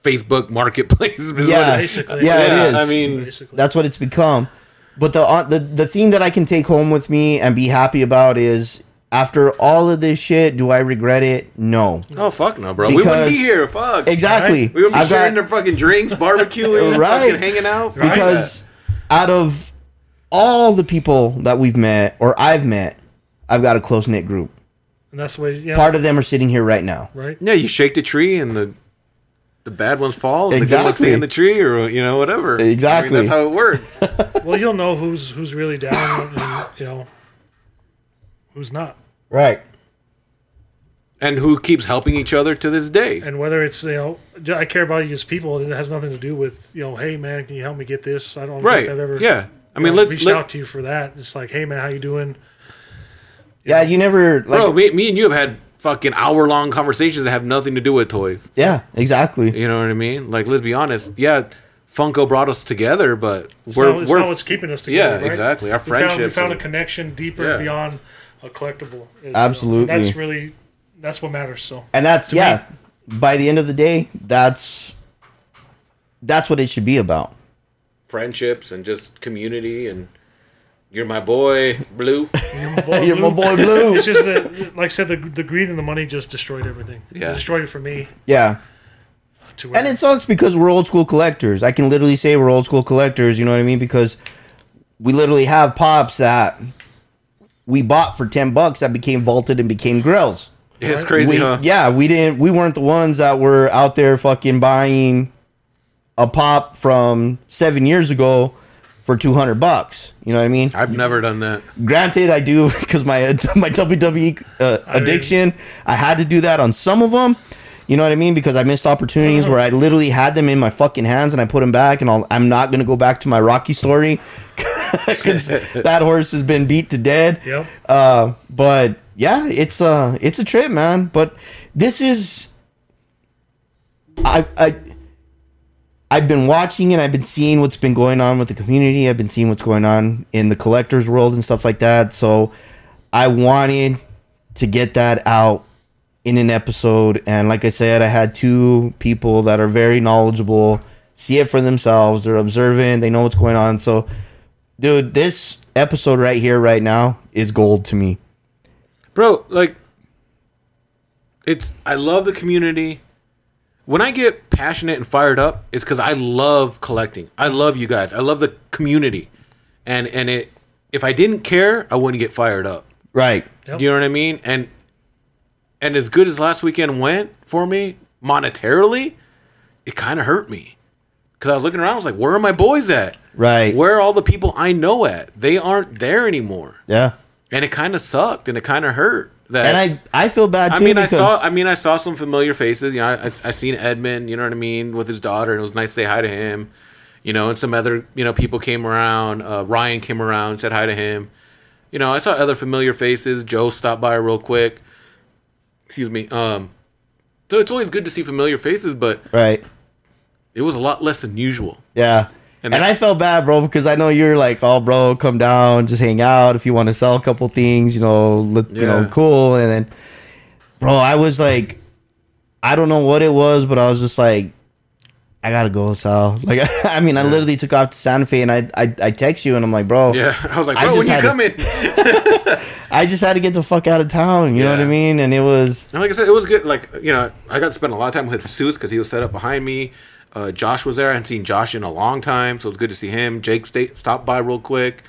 Facebook marketplace. <laughs> is what Yeah. it- Basically. yeah, Yeah, it is. I mean- basically. that's what it's become. But the uh, the the thing that I can take home with me and be happy about is after all of this shit, do I regret it? No, Oh fuck no, bro. we wouldn't be here. Fuck. exactly. We would be I've got- sharing their fucking drinks, barbecuing, <laughs> Right. fucking hanging out. Fuck because out of all the people that we've met or I've met, I've got a close knit group. and that's the way. Yeah. Part of them are sitting here right now. right. yeah, you shake the tree and the the bad ones fall, and the good ones stay in the tree, or you know whatever. I mean, Exactly. that's how it works. <laughs> Well, you'll know who's who's really down, and you know who's not, Right. and who keeps helping each other to this day. and whether it's you know i care about you as people. It has nothing to do with you know, hey man, can you help me get this? I don't Right. think I've ever. Yeah. I mean, know, let's reached let, out to you for that. It's like, hey man, how you doing? Yeah, you never like bro. Me, me and you have had fucking hour long conversations that have nothing to do with toys. Yeah, exactly. You know what I mean? Like, let's be honest. Yeah, Funko brought us together, but It's, we're not, it's we're not what's keeping us yeah, together. right? exactly. Our We found, we friendships. found a connection deeper Yeah. beyond a collectible. Is, you know, Absolutely. that's really that's what matters. So And that's To yeah. By the end of the day, that's that's what it should be about. friendships and just community and you're my boy blue You're my <laughs> boy Blue. It's just that, like I said, the, the greed and the money just destroyed everything. Yeah. It destroyed it for me. Yeah. Uh, to And it sucks because we're old school collectors. I can literally say we're old school collectors, you know what I mean? Because we literally have pops that we bought for 10 bucks that became vaulted and became grills. it's crazy we, huh Yeah, we didn't we weren't the ones that were out there fucking buying a pop from 7 years ago for 200 bucks. You know what I mean? i've never done that Granted, I do <laughs> because my <laughs> my WWE uh, addiction. I had to do that on some of them. You know what I mean? Because I missed opportunities where I literally had them in my fucking hands and I put them back, and I'll, I'm not gonna go back to my Rocky story <laughs> because that horse has been beat to dead. Yep. Uh, but yeah, it's a it's a trip, man. But this is I I I've been watching and I've been seeing what's been going on with the community. I've been seeing what's going on in the collectors world and stuff like that. So I wanted to get that out in an episode and like I said, I had two people that are very knowledgeable, see it for themselves, they're observant, they know what's going on. So dude, this episode right here right now is gold to me. bro like it's i love the community when i get passionate and fired up it's because i love collecting i love you guys i love the community and and it if i didn't care i wouldn't get fired up Right. Yep. Do you know what I mean? And and as good as last weekend went for me monetarily, it kind of hurt me because I was looking around. I was like, "Where are my boys at? Right. Where are all the people I know at? They aren't there anymore." Yeah. And it kind of sucked, and it kind of hurt. That And I I feel bad too I mean, I saw. I mean, I saw some familiar faces. You know, I, I seen Edmund. You know what I mean, with his daughter, and it was nice to say hi to him. You know, and some other you know people came around. Uh, Ryan came around, said hi to him. You know, I saw other familiar faces. Joe stopped by real quick. Excuse me. Um, so it's always good to see familiar faces, but right. it was a lot less than usual. Yeah. And And, I felt bad, bro, because I know you're like, oh, bro, come down, just hang out. If you want to sell a couple things, you know, let, you know, cool. And then, bro, I was like, I don't know what it was, but I was just like, I gotta go, Sal. <laughs> Like, I mean, I literally took off to Santa Fe, and I, I, I text you, and I'm like, bro, Yeah, <laughs> I was like, bro, when you coming? <laughs> I just had to get the fuck out of town. You know what I mean? And it was, And like I said, it was good. Like you know, I got to spend a lot of time with Jesus because he was set up behind me. Uh, Josh was there. I hadn't seen Josh in a long time, so it was good to see him. Jake stayed, stopped by real quick.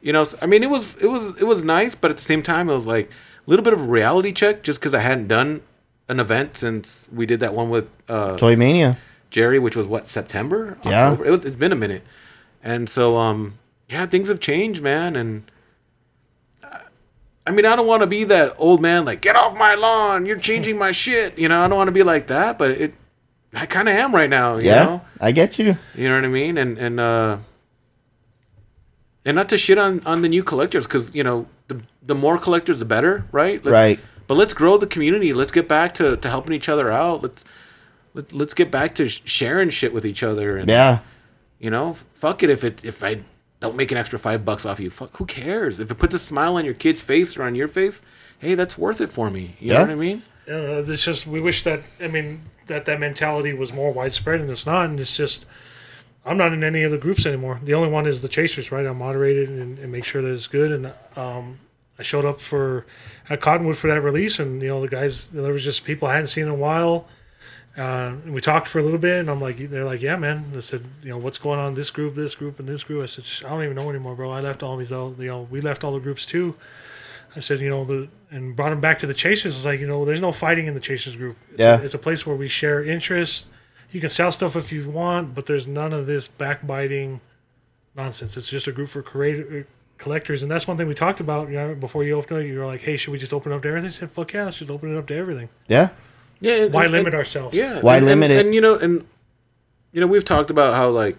You know, I mean, it was it was it was nice, but at the same time, it was like a little bit of a reality check just because I hadn't done an event since we did that one with uh, Toy Mania. Jerry, which was what September. Yeah. October? It was, it's been a minute, and so um, yeah, things have changed, man, and I mean, I don't want to be that old man like get off my lawn. You're changing my shit. You know, I don't want to be like that, but it. I kind of am right now. You Yeah, know. I get you. You know what I mean? And and uh and not to shit on on the new collectors because you know the the more collectors the better, right? Let- Right. But let's grow the community. Let's get back to, to helping each other out. Let's let, let's get back to sharing shit with each other. And Yeah. you know, fuck it if it if I don't make an extra five bucks off you. Fuck, who cares? If it puts a smile on your kid's face or on your face, hey, that's worth it for me. You Yeah. know what I mean? You know, it's just we wish that I mean that that mentality was more widespread, and it's not. And it's just I'm not in any of the groups anymore. The only one is the Chasers, right? I'm moderated and, and make sure that it's good. And um, I showed up for at Cottonwood for that release, and you know the guys there was just people I hadn't seen in a while. Uh, and we talked for a little bit, and I'm like, they're like, yeah, man. I said, you know, what's going on this group, this group, and this group? I said, I don't even know anymore, bro. I left all these out. You know, we left all the groups too. I said, you know, the and brought him back to the Chasers. It's like, you know, there's no fighting in the Chasers group. It's Yeah. a, it's a place where we share interests. You can sell stuff if you want, but there's none of this backbiting nonsense. It's just a group for creator, uh, collectors, and that's one thing we talked about. You know, before you opened it, you were like, "Hey, should we just open up to everything?" I said, "Fuck yeah, let's just open it up to everything. Yeah. Yeah. and- Why and- limit and- ourselves?" Yeah. Why and, limit and, it? And you know, and you know, we've talked about how like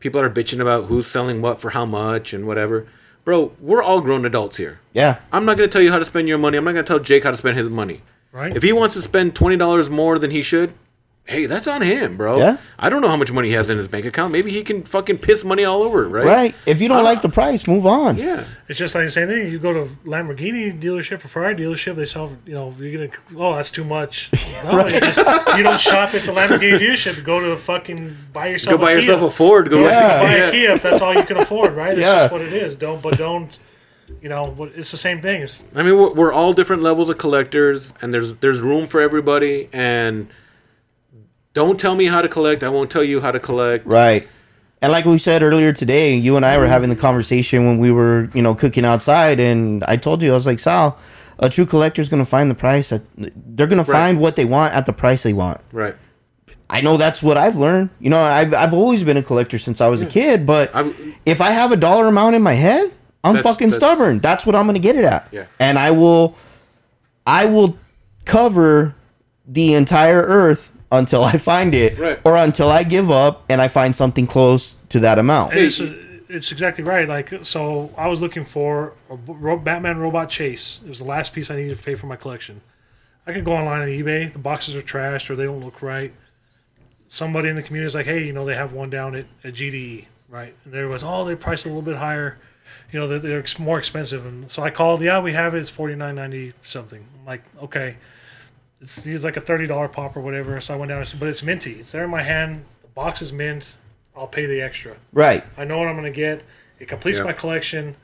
people are bitching about who's selling what for how much and whatever. Bro, we're all grown adults here. Yeah. I'm not going to tell you how to spend your money. I'm not going to tell Jake how to spend his money. right. If he wants to spend twenty dollars more than he should, hey, that's on him, bro. Yeah. I don't know how much money he has in his bank account. Maybe he can fucking piss money all over, right? Right. If you don't Uh, like the price, move on. Yeah. It's just like the same thing. You go to Lamborghini dealership or Ferrari dealership, they sell, you know, you're gonna, oh, that's too much. <laughs> No, you, just, you don't shop at the Lamborghini dealership. Go to the fucking buy yourself. Go buy a yourself Kia. a Ford. Go Yeah. buy yeah. a Kia if that's all you can afford, right? It's Yeah. just what it is. Don't, but don't, you know, it's the same thing. It's, I mean, we're, we're all different levels of collectors, and there's there's room for everybody. And don't tell me how to collect. I won't tell you how to collect. Right. And like we said earlier today, you and I were having the conversation when we were, you know, cooking outside, and I told you I was like, Sal, a true collector is gonna find the price. At, they're gonna find what they want at the price they want. Right. I know that's what I've learned. You know, I've I've always been a collector since I was a kid, but I've- if I have a dollar amount in my head, I'm That's- fucking that's- stubborn. That's what I'm gonna get it at. Yeah. And I will, I will cover the entire earth until I find it, Right. or until I give up and I find something close to that amount. it's, it's exactly right. Like, so I was looking for a ro- Batman Robot Chase. It was the last piece I needed to pay for my collection. I could go online on eBay. The boxes are trashed or they don't look right. Somebody in the community is like, hey, you know, they have one down at, at GDE, right? And there was, oh, they're priced a little bit higher. You know, they're, they're more expensive. And so I called, yeah, we have it. It's forty nine ninety something. I'm like, okay. It's, it's like a thirty dollar pop or whatever. So I went down and said, but it's minty. It's there in my hand. The box is mint. I'll pay the extra. Right. I know what I'm going to get. It completes Yeah. my collection,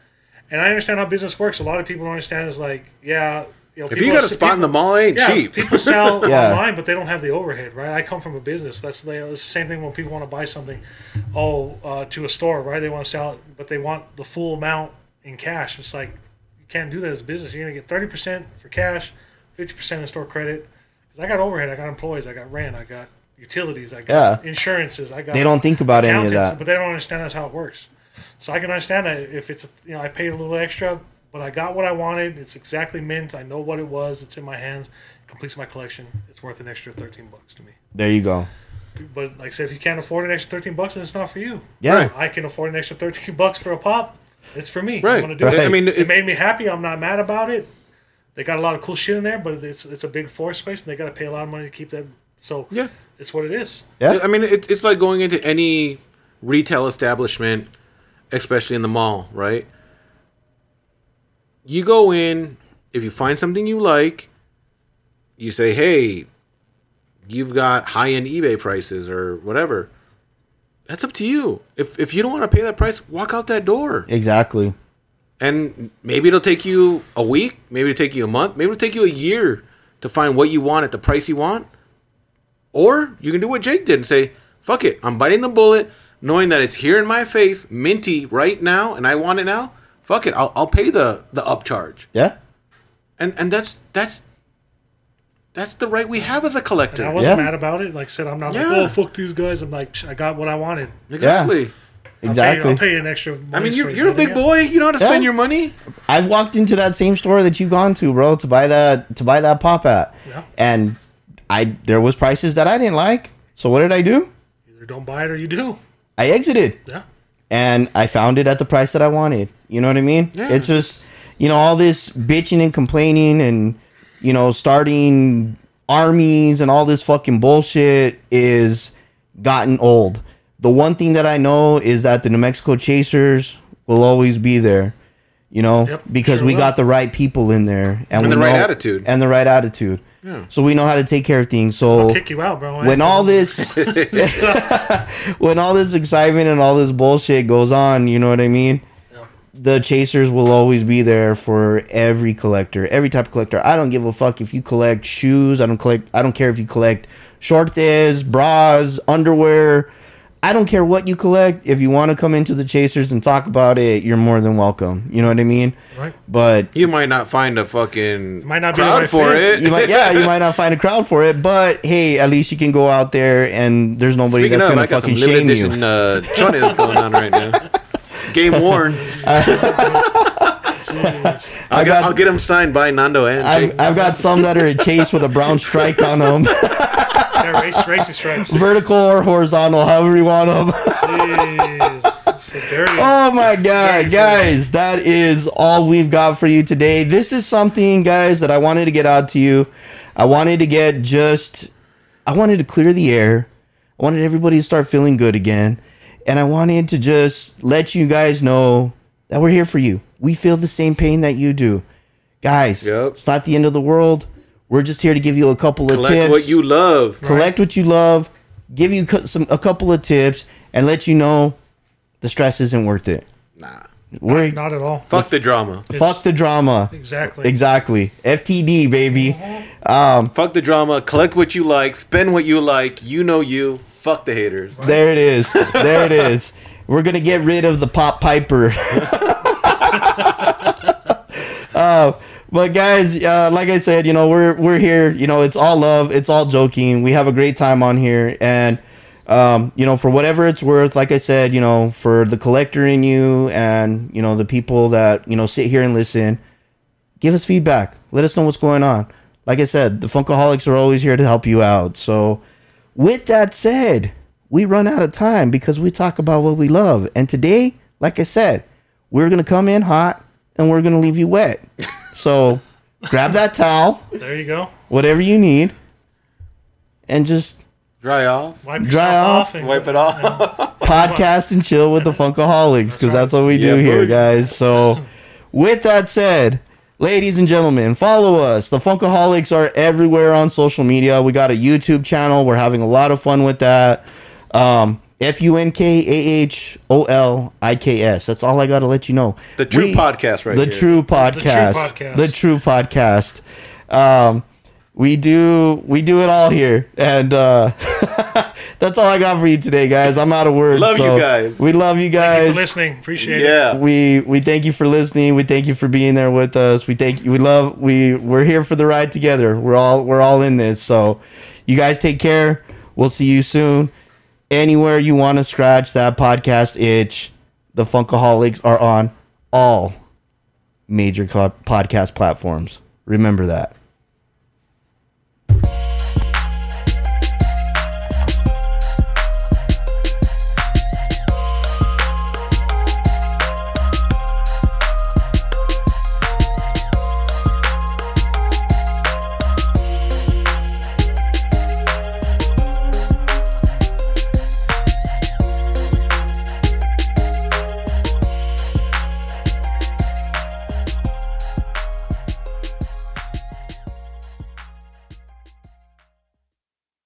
and I understand how business works. A lot of people don't understand. Is like, yeah, you know, If you got a spot in the mall, it ain't yeah, cheap. people <laughs> sell Yeah. online, but they don't have the overhead, right? I come from a business. That's the same thing when people want to buy something, oh, uh, to a store, right? They want to sell it, but they want the full amount in cash. It's like you can't do that as a business. You're gonna get thirty percent for cash, fifty percent in store credit. Because I got overhead, I got employees, I got rent, I got utilities, I got Yeah. insurances, I got They don't think about any of that. but they don't understand that's how it works. So I can understand that if it's you know I paid a little extra, but I got what I wanted. It's exactly mint. I know what it was. It's in my hands. It completes my collection. It's worth an extra thirteen bucks to me. There you go. But like I said, if you can't afford an extra thirteen bucks, then it's not for you. Yeah. Right. I can afford an extra thirteen <laughs> bucks for a pop. It's for me. Right. I'm gonna do Right. it. I mean, It it, made me happy. I'm not mad about it. They got a lot of cool shit in there, but it's it's a big floor space, and they got to pay a lot of money to keep that. So yeah. it's what it is. Yeah. I mean, it, it's like going into any retail establishment, especially in the mall, right? You go in, if you find something you like, you say, hey, you've got high end eBay prices or whatever. That's up to you. If, if you don't want to pay that price, walk out that door. Exactly. And maybe it'll take you a week, maybe it'll take you a month, maybe it'll take you a year to find what you want at the price you want. Or you can do what Jake did and say, fuck it, I'm biting the bullet, knowing that it's here in my face, minty right now, and I want it now. Fuck it, I'll, I'll pay the, the upcharge. Yeah. And and that's that's that's the right we have as a collector. And I wasn't Yeah. mad about it. Like I said, I'm not Yeah. like, oh fuck these guys. I'm like, I got what I wanted. exactly. I'll exactly. pay, I'll pay you an extra. I mean, you're you're a big boy. You know how to spend Yeah. your money. I've walked into that same store that you've gone to, bro, to buy that to buy that pop at, Yeah. and I there was prices that I didn't like. So what did I do? Either don't buy it or you do. I exited. Yeah. and I found it at the price that I wanted. You know what I mean? Yeah. It's just, you know, all this bitching and complaining and, you know, starting armies and all this fucking bullshit is gotten old. The one thing that I know is that the New Mexico Chasers will always be there, you know, Yep, because sure we will. got the right people in there And we the right attitude. And the right attitude. Yeah. So we know how to take care of things. So I'll kick you out, bro. when all this <laughs> when all this excitement and all this bullshit goes on, you know what I mean? Yeah. The chasers will always be there for every collector, every type of collector. I don't give a fuck if you collect shoes. I don't collect. I don't care if you collect shorts, bras, underwear. I don't care what you collect. If you want to come into the chasers and talk about it, you're more than welcome. You know what I mean? right, But You might not find a fucking Might not be crowd right for fit. it. you might, yeah, you might not <laughs> find a crowd for it. But hey, at least you can go out there and there's nobody Speaking that's gonna I some fucking shame edition you. uh, chones going on right now. <laughs> Game worn. <laughs> I'll, get, got- I'll get them signed by Nando and I've, I've got some that are a chase with a brown stripe on them, <laughs> yeah, race, racing stripes. vertical or horizontal, however you want them. Jeez, so dirty. Oh my god, Very guys, that is all we've got for you today. This is something, guys, that I wanted to get out to you. I wanted to get just, I wanted to clear the air. I wanted everybody to start feeling good again. And I wanted to just let you guys know that we're here for you. We feel the same pain that you do. Guys, Yep. it's not the end of the world. We're just here to give you a couple of Collect tips Collect what you love. collect what you love, give you some a couple of tips, and let you know the stress isn't worth it. Nah. We're Not at all. Fuck the drama. fuck the drama. Exactly. Exactly. FTD baby. Um, Fuck the drama. Collect what you like. Spend what you like. You know you. Fuck the haters. There it is. There it is. We're gonna get rid of the pop piper. <laughs> uh, but guys, uh, like I said, you know we're we're here. You know it's all love. It's all joking. We have a great time on here, and um, you know for whatever it's worth, like I said, you know for the collector in you, and you know the people that you know sit here and listen, give us feedback. Let us know what's going on. Like I said, the Funkaholiks are always here to help you out. So, with that said, we run out of time because we talk about what we love. And today, like I said, we're going to come in hot and we're going to leave you wet. <laughs> So, grab that towel, There you go. whatever you need, and just Dry off. Wipe Dry off. off. and Wipe it off. <laughs> podcast and chill with the Funkaholiks because that's what we do here, guys. So, with that said, ladies and gentlemen, follow us. The Funkaholiks are everywhere on social media. We got a YouTube channel. We're having a lot of fun with that. Um, F U N K A H O L I K S. That's all I got to let you know. The true We- podcast right the here. true podcast. podcast. The true podcast. Um, we do we do it all here, and uh, <laughs> that's all I got for you today, guys. I'm out of words. Love you guys. We love you Thank you guys. for listening. Appreciate it. Yeah. we we thank you for listening. We thank you for being there with us. We thank you. We love we we're here for the ride together. We're all we're all in this. So you guys take care. We'll see you soon. Anywhere you want to scratch that podcast itch, the Funkaholiks are on all major co- podcast platforms. Remember that.